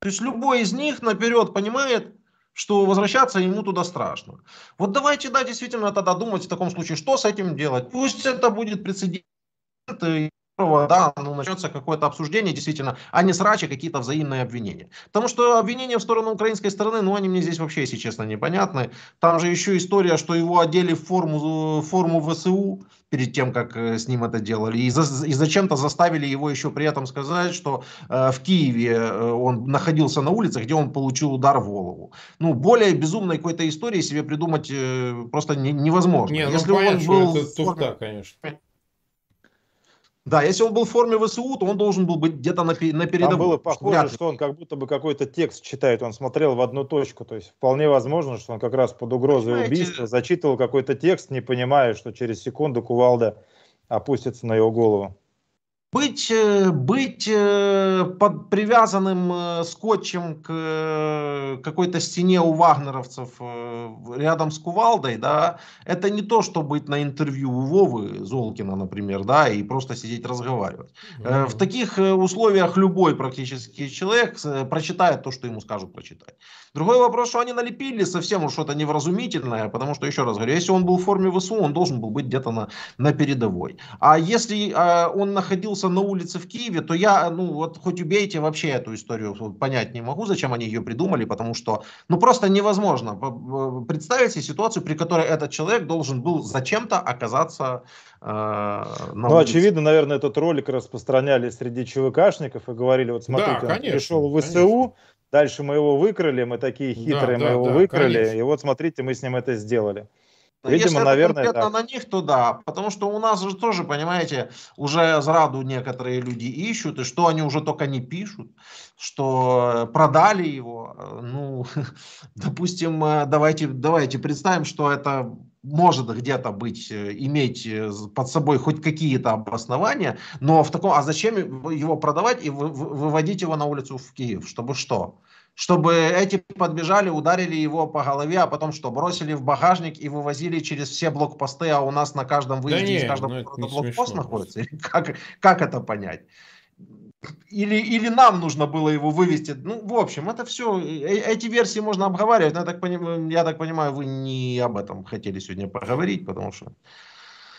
То есть любой из них наперед понимает, что возвращаться ему туда страшно. Вот давайте, да, действительно тогда думать в таком случае, что с этим делать. Пусть это будет прецедент, да, ну, начнется какое-то обсуждение, действительно, а не срачи, какие-то взаимные обвинения. Потому что обвинения в сторону украинской стороны, ну, они мне здесь вообще, если честно, непонятны. Там же еще история, что его одели в форму, форму ВСУ перед тем, как э, с ним это делали, и, за, и зачем-то заставили его еще при этом сказать, что э, в Киеве э, он находился на улице, где он получил удар в голову. Ну, более безумной какой-то истории себе придумать э, просто не, невозможно. Не, ну, Если понятно, он был... Это туфта, конечно. Да, если он был в форме ВСУ, то он должен был быть где-то на, на передовой. Там было похоже, что он как будто бы какой-то текст читает, он смотрел в одну точку. То есть вполне возможно, что он как раз под угрозой Понимаете... убийства зачитывал какой-то текст, не понимая, что через секунду кувалда опустится на его голову быть, э, быть э, под привязанным э, скотчем к какой-то стене у вагнеровцев рядом с кувалдой, да, это не то, что быть на интервью у Вовы Золкина, например, да, и просто сидеть разговаривать. Mm-hmm. В таких условиях любой практически человек прочитает то, что ему скажут прочитать. Другой вопрос, что они налепили совсем уж что-то невразумительное, потому что, еще раз говорю, если он был в форме ВСУ, он должен был быть где-то на, на передовой. А если э, он находился на улице в Киеве, то я, ну вот хоть убейте, вообще эту историю понять не могу, зачем они ее придумали, потому что, ну просто невозможно представить себе ситуацию, при которой этот человек должен был зачем-то оказаться э, на Ну, улице. очевидно, наверное, этот ролик распространяли среди ЧВКшников и говорили, вот смотрите, да, конечно, он пришел в ВСУ, конечно Дальше мы его выкрали, мы такие хитрые, да, мы да, его да, выкрали, конечно. и вот смотрите, мы с ним это сделали. Видимо, Если наверное, это конкретно так. на них, то да. Потому что у нас же тоже, понимаете, уже зраду некоторые люди ищут, и что они уже только не пишут, что продали его. Ну, допустим, давайте, давайте представим, что это может где-то быть, э, иметь э, под собой хоть какие-то обоснования, но в таком, а зачем его продавать и выводить его на улицу в Киев, чтобы что? Чтобы эти подбежали, ударили его по голове, а потом что, бросили в багажник и вывозили через все блокпосты, а у нас на каждом выезде да из каждого ну, блокпост находится? Или как, как это понять? Или, или нам нужно было его вывести. Ну, в общем, это все, э, эти версии можно обговаривать, но я так, поним, я так понимаю, вы не об этом хотели сегодня поговорить, потому что...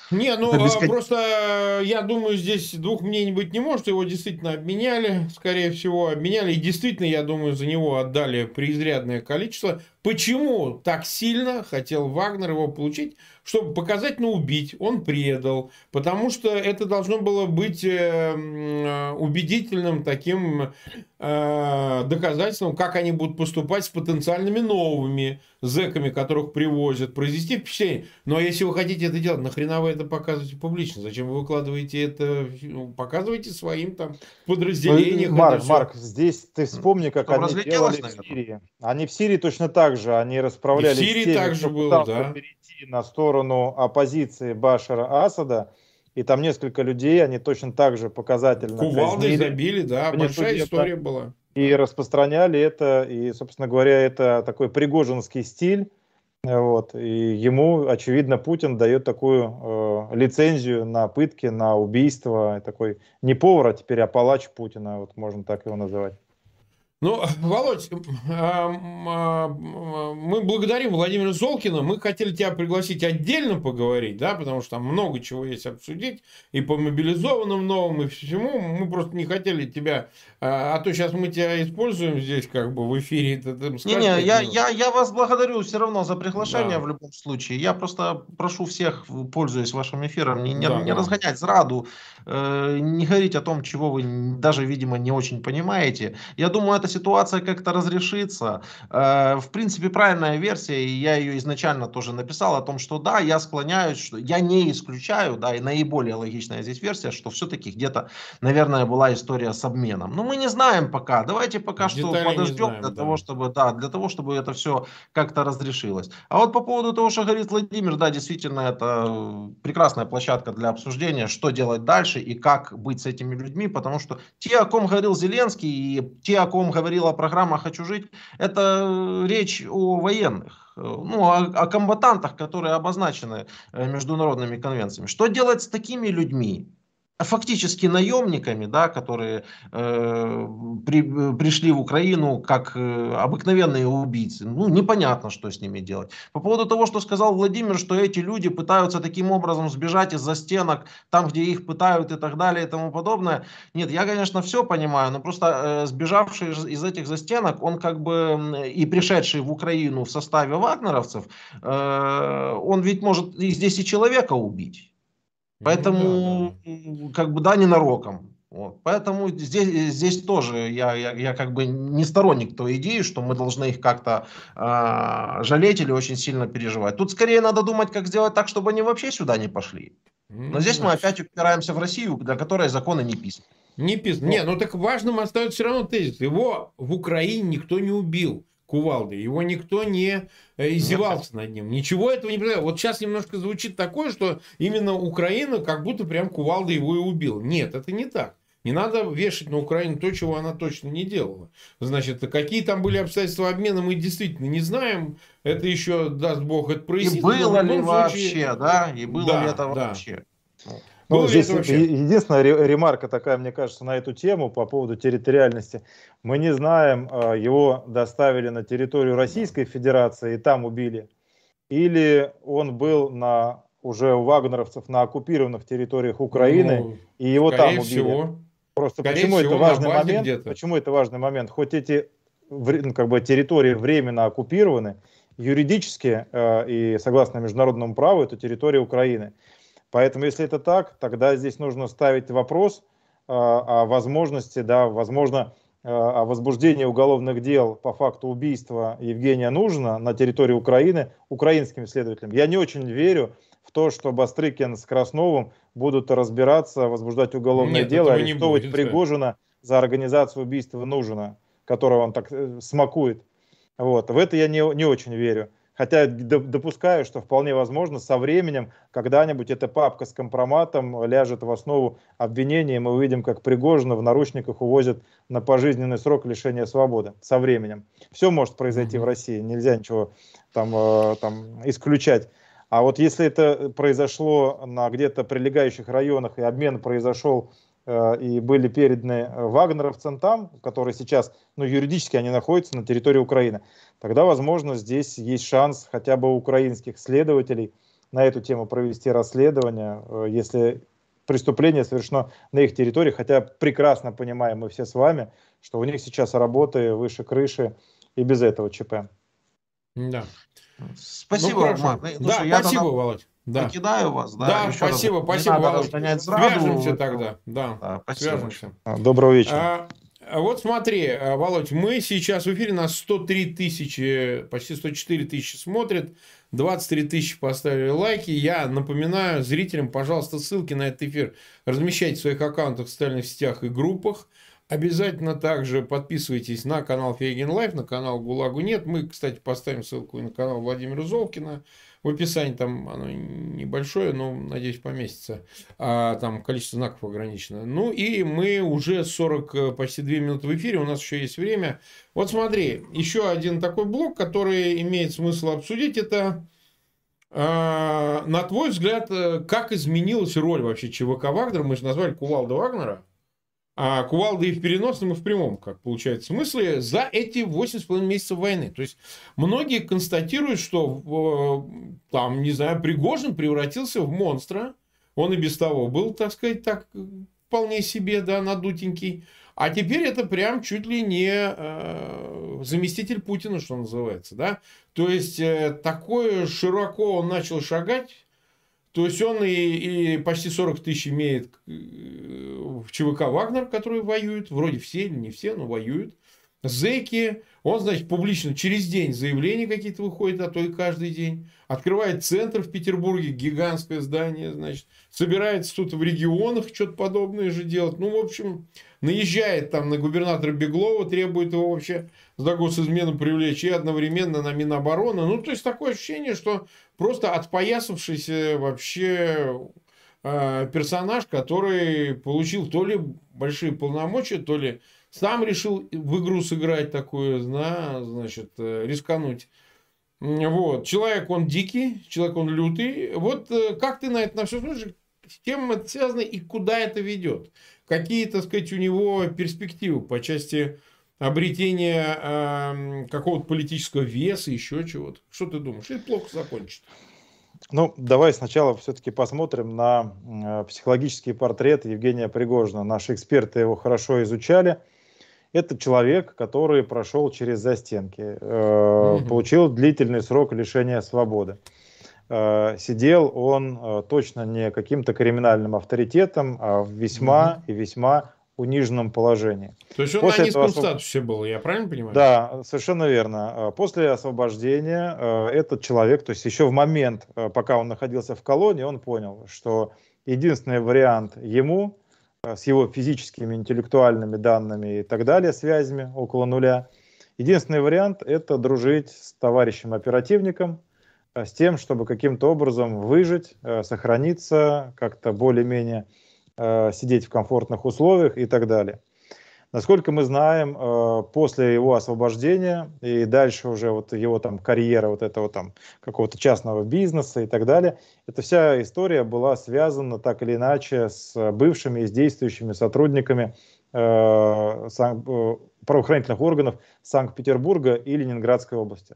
Не, ну без... А, просто я думаю, здесь двух мнений быть не может. Его действительно обменяли, скорее всего, обменяли. И действительно, я думаю, за него отдали преизрядное количество. Почему так сильно хотел Вагнер его получить? Чтобы показательно убить, он предал, потому что это должно было быть э, э, убедительным таким э, доказательством, как они будут поступать с потенциальными новыми зэками, которых привозят, произвести впечатление. Но если вы хотите это делать, нахрена вы это показываете публично? Зачем вы выкладываете это? Ну, показывайте своим там подразделениям. Ну, Марк, Марк, здесь ты вспомни, как они делали в Сирии. Они в Сирии точно так же, они расправлялись И в Сирии также было, да на сторону оппозиции Башара Асада, и там несколько людей, они точно так же показательно Кувалдой забили, да, большая история была. И распространяли это, и, собственно говоря, это такой пригожинский стиль, вот, и ему, очевидно, Путин дает такую э, лицензию на пытки, на убийство, такой не повар, а теперь а палач Путина, вот можно так его называть. Ну, Володь, мы благодарим Владимира Золкина. Мы хотели тебя пригласить отдельно поговорить, да, потому что там много чего есть обсудить. И по мобилизованным новым, и всему. Мы просто не хотели тебя... А, а то сейчас мы тебя используем здесь как бы в эфире. Не-не, я, я, я вас благодарю все равно за приглашение да. в любом случае. Я просто прошу всех, пользуясь вашим эфиром, не, не, да, не да. разгонять зраду, э, не говорить о том, чего вы даже, видимо, не очень понимаете. Я думаю, эта ситуация как-то разрешится. Э, в принципе, правильная версия, и я ее изначально тоже написал о том, что да, я склоняюсь, что я не исключаю, да, и наиболее логичная здесь версия, что все-таки где-то, наверное, была история с обменом. Но мы не знаем пока. Давайте пока Детали что подождем знаем, для да. того, чтобы, да, для того, чтобы это все как-то разрешилось. А вот по поводу того, что говорит Владимир, да, действительно, это прекрасная площадка для обсуждения, что делать дальше и как быть с этими людьми, потому что те, о ком говорил Зеленский, и те, о ком говорил о программах «Хочу жить», это речь о военных, ну, о, о комбатантах, которые обозначены э, международными конвенциями. Что делать с такими людьми? Фактически наемниками, да, которые э, при, пришли в Украину как э, обыкновенные убийцы. Ну, непонятно, что с ними делать. По поводу того, что сказал Владимир, что эти люди пытаются таким образом сбежать из-за стенок, там, где их пытают и так далее и тому подобное. Нет, я, конечно, все понимаю, но просто э, сбежавший из этих застенок, он как бы и пришедший в Украину в составе вагнеровцев, э, он ведь может и здесь и человека убить. Поэтому, ну, да, да. как бы, да, ненароком. Вот. Поэтому здесь, здесь тоже я, я, я как бы не сторонник той идеи, что мы должны их как-то э, жалеть или очень сильно переживать. Тут скорее надо думать, как сделать так, чтобы они вообще сюда не пошли. Но здесь мы опять упираемся в Россию, для которой законы не писаны. Не писаны. Не, ну так важным остается все равно тезис. Его в Украине никто не убил кувалды. Его никто не э, издевался над ним. Ничего этого не произошло. Вот сейчас немножко звучит такое, что именно Украина как будто прям кувалда его и убил. Нет, это не так. Не надо вешать на Украину то, чего она точно не делала. Значит, какие там были обстоятельства обмена, мы действительно не знаем. Это еще, даст Бог, это прояснит. И было ли случае... вообще, да? И было да, ли это да. вообще? Ну, ну здесь единственная ремарка такая, мне кажется, на эту тему по поводу территориальности. Мы не знаем, а, его доставили на территорию Российской Федерации и там убили, или он был на уже у вагнеровцев на оккупированных территориях Украины, ну, и его там убили. Всего. Просто почему всего, это важный момент? Почему это важный момент? Хоть эти ну, как бы территории временно оккупированы, юридически э, и согласно международному праву это территория Украины. Поэтому, если это так, тогда здесь нужно ставить вопрос э, о возможности, да, возможно, о возбуждении уголовных дел по факту убийства Евгения Нужна на территории Украины украинским следователям. Я не очень верю в то, что Бастрыкин с Красновым будут разбираться, возбуждать уголовное Нет, дело, этого не арестовывать будет, Пригожина за организацию убийства Нужина, которого он так э, смакует. Вот. В это я не, не очень верю. Хотя допускаю, что вполне возможно со временем когда-нибудь эта папка с компроматом ляжет в основу обвинения, и мы увидим, как Пригожина в наручниках увозят на пожизненный срок лишения свободы со временем. Все может произойти в России, нельзя ничего там, э, там исключать. А вот если это произошло на где-то прилегающих районах, и обмен произошел и были переданы э, вагнеровцам там, которые сейчас, ну, юридически они находятся на территории Украины, тогда, возможно, здесь есть шанс хотя бы украинских следователей на эту тему провести расследование, э, если преступление совершено на их территории, хотя прекрасно понимаем мы все с вами, что у них сейчас работы выше крыши и без этого ЧП. Да. Спасибо, ну, Марк. Ну, да, спасибо, Володь. Да. Покидаю вас. Да, да спасибо, раз. спасибо. Володь. Свяжемся тогда. Да, да свяжемся. Доброго вечера. А, вот смотри, а, Володь, мы сейчас в эфире, нас 103 тысячи, почти 104 тысячи смотрят, 23 тысячи поставили лайки. Я напоминаю зрителям, пожалуйста, ссылки на этот эфир размещайте в своих аккаунтах в социальных сетях и группах. Обязательно также подписывайтесь на канал Фейгин Live, на канал Гулагу нет. Мы, кстати, поставим ссылку и на канал Владимира Золкина. В описании там оно небольшое, но, надеюсь, поместится. А, там количество знаков ограничено. Ну и мы уже 40, э, почти 2 минуты в эфире, у нас еще есть время. Вот смотри, еще один такой блок, который имеет смысл обсудить, это а, на твой взгляд, э, как изменилась роль вообще ЧВК Вагнера? Мы же назвали Кувалда Вагнера а кувалды и в переносном, и в прямом, как получается, смысле, за эти 8,5 месяцев войны. То есть, многие констатируют, что, там, не знаю, Пригожин превратился в монстра. Он и без того был, так сказать, так вполне себе, да, надутенький. А теперь это прям чуть ли не э, заместитель Путина, что называется, да. То есть, э, такое широко он начал шагать то есть он и, и почти 40 тысяч имеет э, в ЧВК Вагнер, который воюет. Вроде все или не все, но воюют. Зеки. Он, значит, публично через день заявления какие-то выходят, а то и каждый день. Открывает центр в Петербурге, гигантское здание, значит. Собирается тут в регионах что-то подобное же делать. Ну, в общем, наезжает там на губернатора Беглова, требует его вообще за госизмену привлечь и одновременно на Минобороны. Ну, то есть, такое ощущение, что просто отпоясавшийся вообще э, персонаж, который получил то ли большие полномочия, то ли сам решил в игру сыграть такую, на, значит, э, рискануть. Вот. Человек, он дикий, человек, он лютый. Вот э, как ты на это на все смотришь? С чем это связано и куда это ведет? Какие, так сказать, у него перспективы по части обретения э, какого-то политического веса, еще чего-то. Что ты думаешь? Это плохо закончит. Ну, давай сначала все-таки посмотрим на э, психологический портрет Евгения Пригожина. Наши эксперты его хорошо изучали. Это человек, который прошел через застенки, э, получил длительный срок лишения свободы. Э, сидел он э, точно не каким-то криминальным авторитетом, а в весьма и весьма униженном положении. То есть он После на низком освоб... статусе был, я правильно понимаю? Да, совершенно верно. Э, после освобождения э, этот человек, то есть еще в момент, э, пока он находился в колонии, он понял, что единственный вариант ему с его физическими, интеллектуальными данными и так далее, связями около нуля, единственный вариант это дружить с товарищем-оперативником, с тем, чтобы каким-то образом выжить, сохраниться, как-то более-менее Э, сидеть в комфортных условиях и так далее. Насколько мы знаем, э, после его освобождения и дальше уже вот его там карьера вот этого там какого-то частного бизнеса и так далее, эта вся история была связана так или иначе с бывшими и с действующими сотрудниками э, правоохранительных органов Санкт-Петербурга и Ленинградской области.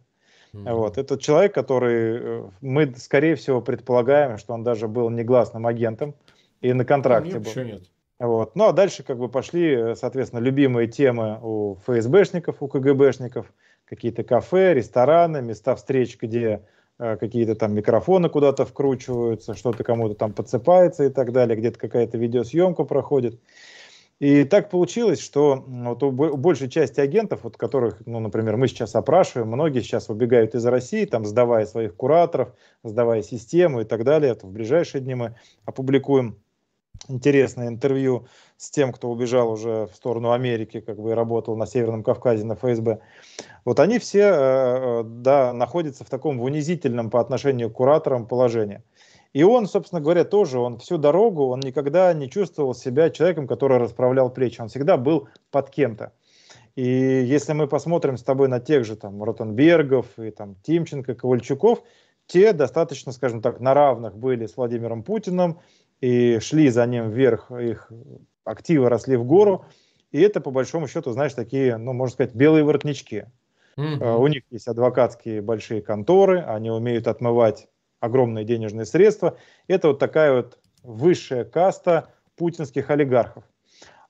Mm-hmm. Вот. Этот человек, который мы, скорее всего, предполагаем, что он даже был негласным агентом, и на контракте нет, был. Нет. Вот. Ну а дальше как бы пошли, соответственно, любимые темы у ФСБшников, у КГБшников, какие-то кафе, рестораны, места встреч, где э, какие-то там микрофоны куда-то вкручиваются, что-то кому-то там подсыпается и так далее, где-то какая-то видеосъемка проходит. И так получилось, что вот у большей части агентов, вот которых, ну, например, мы сейчас опрашиваем, многие сейчас убегают из России, там, сдавая своих кураторов, сдавая систему и так далее. Это в ближайшие дни мы опубликуем интересное интервью с тем, кто убежал уже в сторону Америки, как бы работал на Северном Кавказе на ФСБ. Вот они все, э, э, да, находятся в таком в унизительном по отношению к кураторам положении. И он, собственно говоря, тоже, он всю дорогу, он никогда не чувствовал себя человеком, который расправлял плечи. Он всегда был под кем-то. И если мы посмотрим с тобой на тех же там Ротенбергов и там Тимченко, Ковальчуков, те достаточно, скажем так, на равных были с Владимиром Путиным и шли за ним вверх, их активы росли в гору. И это, по большому счету, знаешь, такие, ну, можно сказать, белые воротнички. Mm-hmm. У них есть адвокатские большие конторы, они умеют отмывать огромные денежные средства. Это вот такая вот высшая каста путинских олигархов.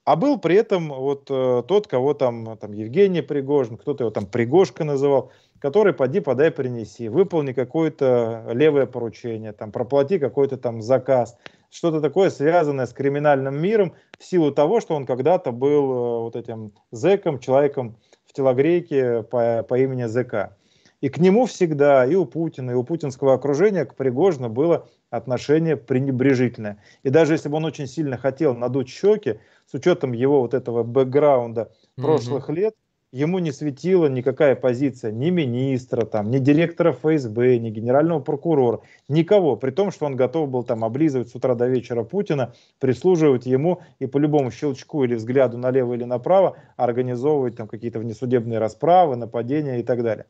А был при этом вот э, тот, кого там, там Евгений Пригожин, кто-то его там Пригожка называл, который поди, подай, принеси, выполни какое-то левое поручение, там, проплати какой-то там заказ, что-то такое связанное с криминальным миром в силу того, что он когда-то был э, вот этим зэком, человеком в телогрейке по, по имени ЗК. И к нему всегда, и у Путина, и у путинского окружения к Пригожину было отношение пренебрежительное. И даже если бы он очень сильно хотел надуть щеки, с учетом его вот этого бэкграунда прошлых mm-hmm. лет, ему не светила никакая позиция ни министра, там, ни директора ФСБ, ни генерального прокурора, никого, при том, что он готов был там облизывать с утра до вечера Путина, прислуживать ему и по любому щелчку или взгляду налево или направо организовывать там какие-то внесудебные расправы, нападения и так далее.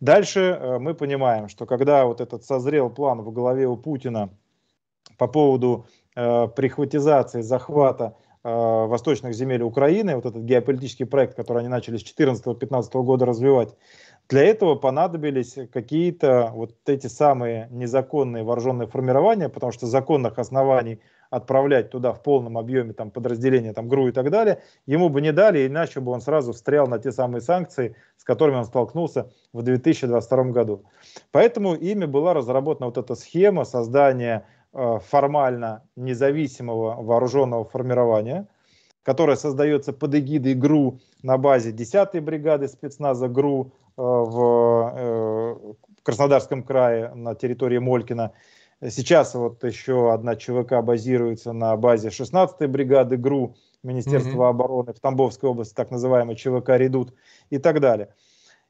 Дальше э, мы понимаем, что когда вот этот созрел план в голове у Путина по поводу э, прихватизации, захвата восточных земель Украины, вот этот геополитический проект, который они начали с 2014-2015 года развивать, для этого понадобились какие-то вот эти самые незаконные вооруженные формирования, потому что законных оснований отправлять туда в полном объеме там, подразделения, там, ГРУ и так далее, ему бы не дали, иначе бы он сразу встрял на те самые санкции, с которыми он столкнулся в 2022 году. Поэтому ими была разработана вот эта схема создания э, формально независимого вооруженного формирования, которое создается под эгидой ГРУ на базе 10-й бригады спецназа ГРУ э, в э, Краснодарском крае на территории Молькина Сейчас вот еще одна ЧВК базируется на базе 16-й бригады ГРУ Министерства mm-hmm. обороны в Тамбовской области, так называемый ЧВК «Редут» и так далее.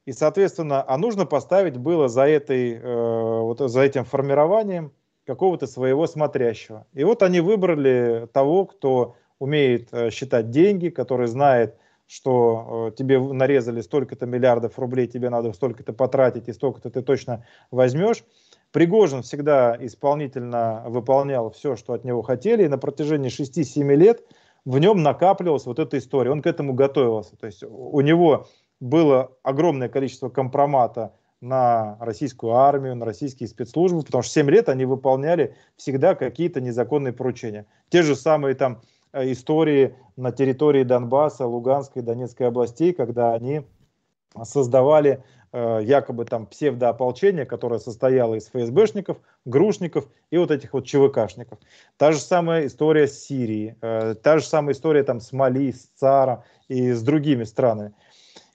И, соответственно, а нужно поставить было за, этой, э, вот за этим формированием какого-то своего смотрящего. И вот они выбрали того, кто умеет э, считать деньги, который знает, что э, тебе нарезали столько-то миллиардов рублей, тебе надо столько-то потратить и столько-то ты точно возьмешь. Пригожин всегда исполнительно выполнял все, что от него хотели, и на протяжении 6-7 лет в нем накапливалась вот эта история. Он к этому готовился. То есть у него было огромное количество компромата на российскую армию, на российские спецслужбы, потому что 7 лет они выполняли всегда какие-то незаконные поручения. Те же самые там э, истории на территории Донбасса, Луганской, Донецкой областей, когда они создавали Э, якобы там псевдоополчение, которое состояло из ФСБшников, грушников и вот этих вот ЧВКшников. Та же самая история с Сирией, э, та же самая история там с Мали, с ЦАРа и с другими странами.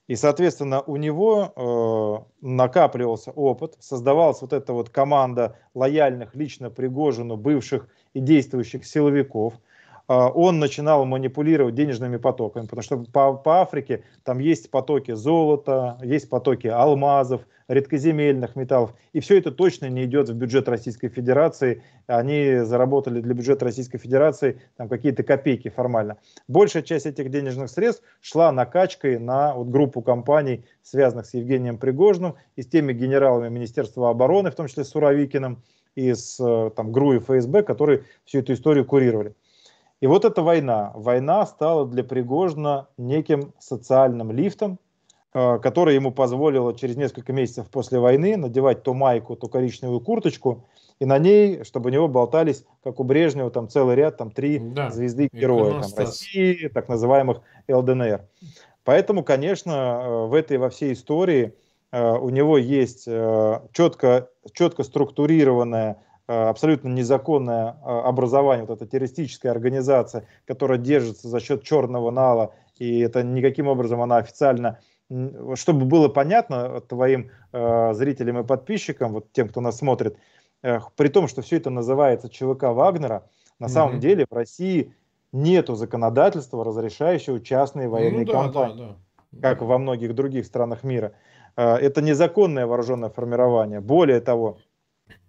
И, соответственно, у него э, накапливался опыт, создавалась вот эта вот команда лояльных лично Пригожину бывших и действующих силовиков – он начинал манипулировать денежными потоками, потому что по, по Африке там есть потоки золота, есть потоки алмазов, редкоземельных металлов, и все это точно не идет в бюджет Российской Федерации, они заработали для бюджета Российской Федерации там какие-то копейки формально. Большая часть этих денежных средств шла накачкой на вот группу компаний, связанных с Евгением Пригожным и с теми генералами Министерства обороны, в том числе с Суровикиным, и с э, там, ГРУ и ФСБ, которые всю эту историю курировали. И вот эта война. Война стала для Пригожина неким социальным лифтом, э, который ему позволило через несколько месяцев после войны надевать то майку, то коричневую курточку, и на ней, чтобы у него болтались, как у Брежнева, там целый ряд, там три да, звезды героя там, России, так называемых ЛДНР. Поэтому, конечно, э, в этой во всей истории э, у него есть четко, четко структурированная абсолютно незаконное образование, вот эта террористическая организация, которая держится за счет черного нала, и это никаким образом она официально чтобы было понятно твоим э, зрителям и подписчикам, вот тем, кто нас смотрит, э, при том, что все это называется ЧВК Вагнера, на mm-hmm. самом деле в России нету законодательства, разрешающего частные военные ну, да, компании, да, да. как во многих других странах мира. Э, это незаконное вооруженное формирование. Более того,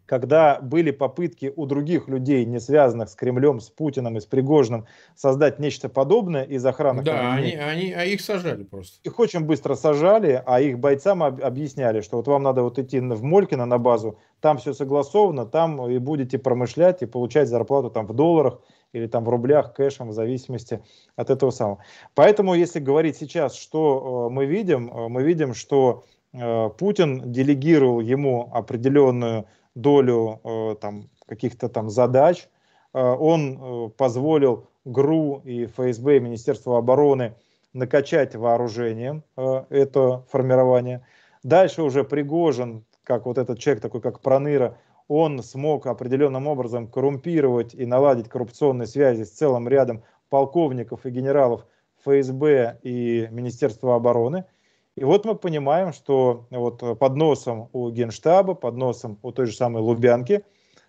когда были попытки у других людей, не связанных с Кремлем, с Путиным и с Пригожиным, создать нечто подобное из охраны. Да, они, они, а их сажали просто. Их очень быстро сажали, а их бойцам об, объясняли, что вот вам надо вот идти в Молькино на базу, там все согласовано, там и будете промышлять и получать зарплату там в долларах или там в рублях, кэшем, в зависимости от этого самого. Поэтому, если говорить сейчас, что э, мы видим, э, мы видим, что э, Путин делегировал ему определенную долю э, там, каких-то там задач. Э, он э, позволил ГРУ и ФСБ, и Министерству обороны накачать вооружением это формирование. Дальше уже Пригожин, как вот этот человек такой, как Проныра, он смог определенным образом коррумпировать и наладить коррупционные связи с целым рядом полковников и генералов ФСБ и Министерства обороны – и вот мы понимаем, что вот под носом у Генштаба, под носом у той же самой Лубянки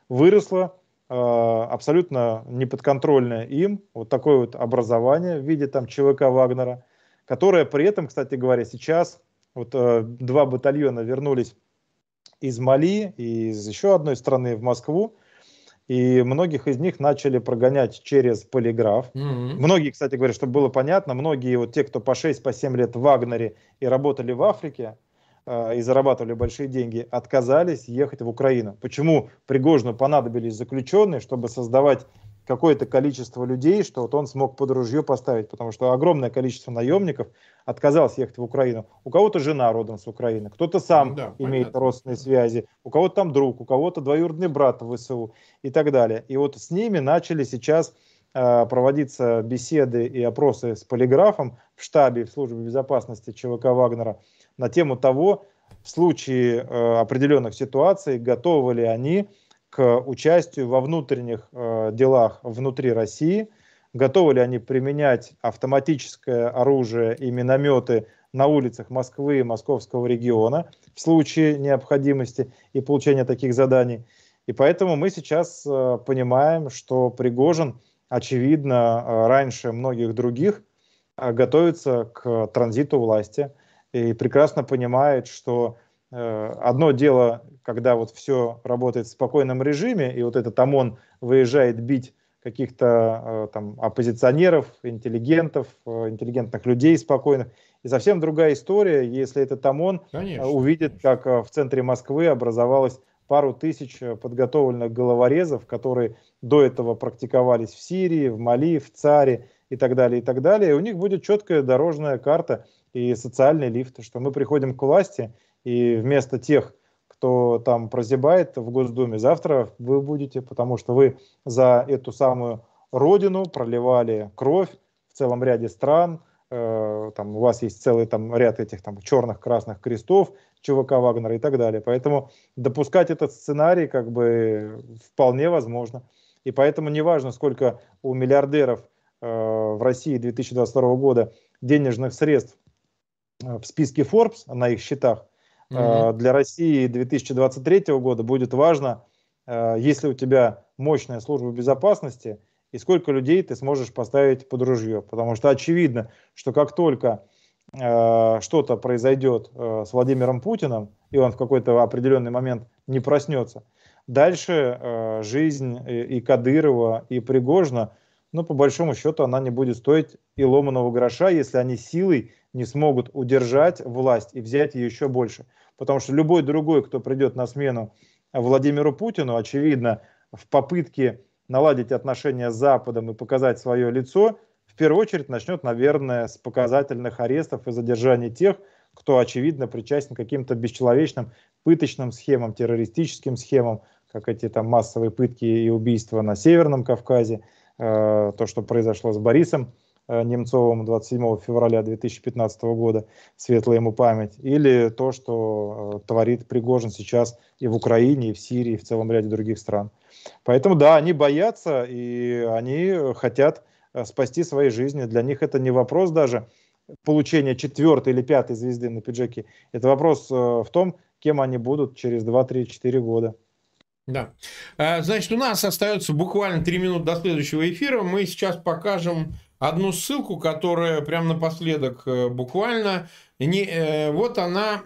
выросло э, абсолютно неподконтрольное им вот такое вот образование в виде там ЧВК Вагнера, которое при этом, кстати говоря, сейчас вот э, два батальона вернулись из Мали и из еще одной страны в Москву, и многих из них начали прогонять через полиграф. Mm-hmm. Многие, кстати говоря, чтобы было понятно, многие вот те, кто по 6-7 по лет в Вагнере и работали в Африке, э, и зарабатывали большие деньги, отказались ехать в Украину. Почему Пригожину понадобились заключенные, чтобы создавать какое-то количество людей, что вот он смог под ружье поставить, потому что огромное количество наемников отказалось ехать в Украину. У кого-то жена родом с Украины, кто-то сам да, имеет понятно. родственные связи, у кого-то там друг, у кого-то двоюродный брат в ВСУ и так далее. И вот с ними начали сейчас э, проводиться беседы и опросы с полиграфом в штабе в службе безопасности ЧВК Вагнера на тему того, в случае э, определенных ситуаций, готовы ли они к участию во внутренних э, делах внутри России, готовы ли они применять автоматическое оружие и минометы на улицах Москвы и московского региона в случае необходимости и получения таких заданий. И поэтому мы сейчас э, понимаем, что Пригожин, очевидно, э, раньше многих других э, готовится к транзиту власти и прекрасно понимает, что одно дело, когда вот все работает в спокойном режиме, и вот этот ОМОН выезжает бить каких-то э, там оппозиционеров, интеллигентов, э, интеллигентных людей спокойных. И совсем другая история, если этот ОМОН Конечно. увидит, как в центре Москвы образовалось пару тысяч подготовленных головорезов, которые до этого практиковались в Сирии, в Мали, в Царе и так далее, и так далее. И у них будет четкая дорожная карта и социальный лифт, что мы приходим к власти – и вместо тех, кто там прозябает в Госдуме, завтра вы будете, потому что вы за эту самую родину проливали кровь в целом ряде стран, э, там у вас есть целый там ряд этих там черных, красных крестов, ЧВК Вагнера и так далее. Поэтому допускать этот сценарий как бы вполне возможно. И поэтому неважно, сколько у миллиардеров э, в России 2022 года денежных средств э, в списке Forbes на их счетах, Угу. Для России 2023 года будет важно, э, если у тебя мощная служба безопасности, и сколько людей ты сможешь поставить под ружье. Потому что очевидно, что как только э, что-то произойдет с Владимиром Путиным, и он в какой-то определенный момент не проснется, дальше жизнь и Кадырова, и Пригожина, ну, по большому счету, она не будет стоить и ломаного гроша, если они силой не смогут удержать власть и взять ее еще больше. Потому что любой другой, кто придет на смену Владимиру Путину, очевидно, в попытке наладить отношения с Западом и показать свое лицо, в первую очередь начнет, наверное, с показательных арестов и задержаний тех, кто, очевидно, причастен к каким-то бесчеловечным пыточным схемам, террористическим схемам, как эти там массовые пытки и убийства на Северном Кавказе, э, то, что произошло с Борисом Немцовым 27 февраля 2015 года, светлая ему память, или то, что творит Пригожин сейчас и в Украине, и в Сирии, и в целом ряде других стран. Поэтому да, они боятся, и они хотят спасти свои жизни. Для них это не вопрос даже получения четвертой или пятой звезды на пиджаке. Это вопрос в том, кем они будут через 2, 3, 4 года. Да. Значит, у нас остается буквально 3 минуты до следующего эфира. Мы сейчас покажем одну ссылку, которая прям напоследок э, буквально... Не, э, вот она,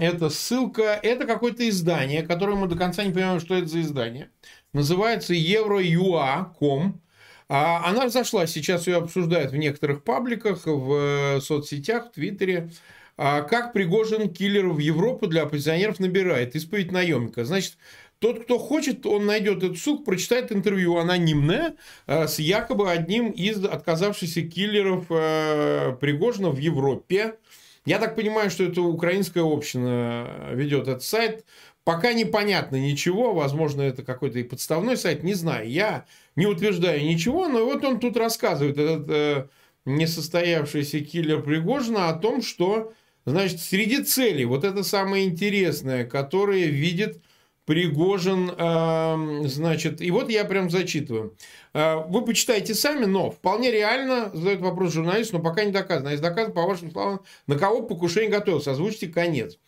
эта ссылка, это какое-то издание, которое мы до конца не понимаем, что это за издание. Называется euro.ua.com. А она зашла, сейчас ее обсуждают в некоторых пабликах, в э, соцсетях, в Твиттере. А как Пригожин киллеров в Европу для оппозиционеров набирает? Исповедь наемника. Значит, тот, кто хочет, он найдет эту ссылку, прочитает интервью анонимное э, с якобы одним из отказавшихся киллеров э, Пригожина в Европе. Я так понимаю, что это украинская община ведет этот сайт. Пока непонятно ничего, возможно, это какой-то и подставной сайт, не знаю. Я не утверждаю ничего, но вот он тут рассказывает, этот э, несостоявшийся киллер Пригожина, о том, что Значит, среди целей, вот это самое интересное, которое видит Пригожин, э, значит, и вот я прям зачитываю. Э, вы почитайте сами, но вполне реально задает вопрос журналист, но пока не доказано. А если доказано, по вашим словам, на кого покушение готовился, озвучьте конец.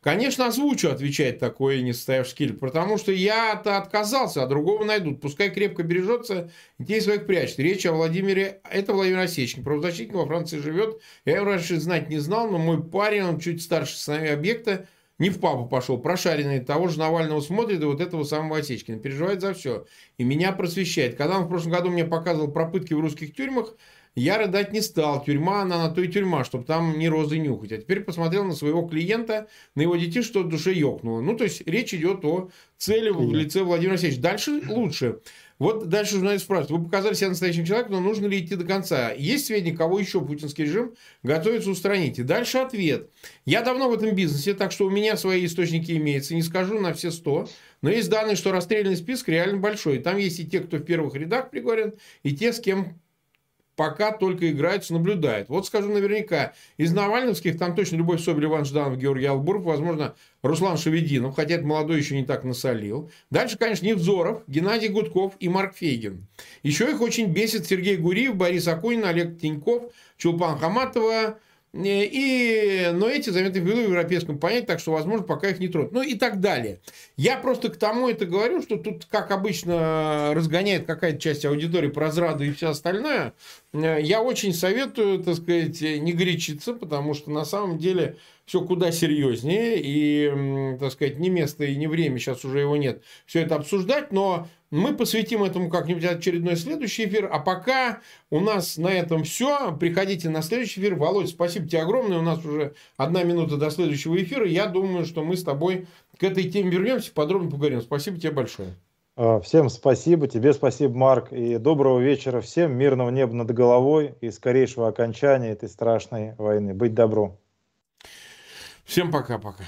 Конечно, озвучу, отвечает такой несостоявшийся киллер, потому что я-то отказался, а другого найдут. Пускай крепко бережется, детей своих прячет. Речь о Владимире, это Владимир Осечкин, правозащитник во Франции живет. Я его раньше знать не знал, но мой парень, он чуть старше сыновей объекта, не в папу пошел, прошаренный того же Навального смотрит и вот этого самого Осечкина. Переживает за все. И меня просвещает. Когда он в прошлом году мне показывал про пытки в русских тюрьмах, я рыдать не стал. Тюрьма, она на то и тюрьма, чтобы там не розы нюхать. А теперь посмотрел на своего клиента, на его детей, что в душе ёкнуло. Ну, то есть, речь идет о цели в лице Владимира Алексеевича. Дальше лучше. Вот дальше журналист спрашивает, вы показали себя настоящим человеком, но нужно ли идти до конца? Есть сведения, кого еще путинский режим готовится устранить? И дальше ответ. Я давно в этом бизнесе, так что у меня свои источники имеются. Не скажу на все сто, но есть данные, что расстрельный список реально большой. Там есть и те, кто в первых рядах приговорен, и те, с кем пока только играются, наблюдают. Вот скажу наверняка, из Навальновских там точно Любовь Соболь, Иван Жданов, Георгий Албуров, возможно, Руслан Шевединов, хотя это молодой еще не так насолил. Дальше, конечно, Невзоров, Геннадий Гудков и Марк Фейгин. Еще их очень бесит Сергей Гуриев, Борис Акунин, Олег Тиньков, Чулпан Хаматова, и, но эти заметы ввиду в европейском понятии, так что, возможно, пока их не тронут. Ну и так далее. Я просто к тому это говорю, что тут, как обычно, разгоняет какая-то часть аудитории про разраду и все остальное. Я очень советую, так сказать, не горячиться, потому что на самом деле все куда серьезнее, и, так сказать, не место и не время, сейчас уже его нет, все это обсуждать, но мы посвятим этому как-нибудь очередной следующий эфир, а пока у нас на этом все, приходите на следующий эфир. Володь, спасибо тебе огромное, у нас уже одна минута до следующего эфира, я думаю, что мы с тобой к этой теме вернемся, подробно поговорим. Спасибо тебе большое. А, всем спасибо, тебе спасибо, Марк, и доброго вечера всем, мирного неба над головой и скорейшего окончания этой страшной войны. Быть добру. Всем пока-пока.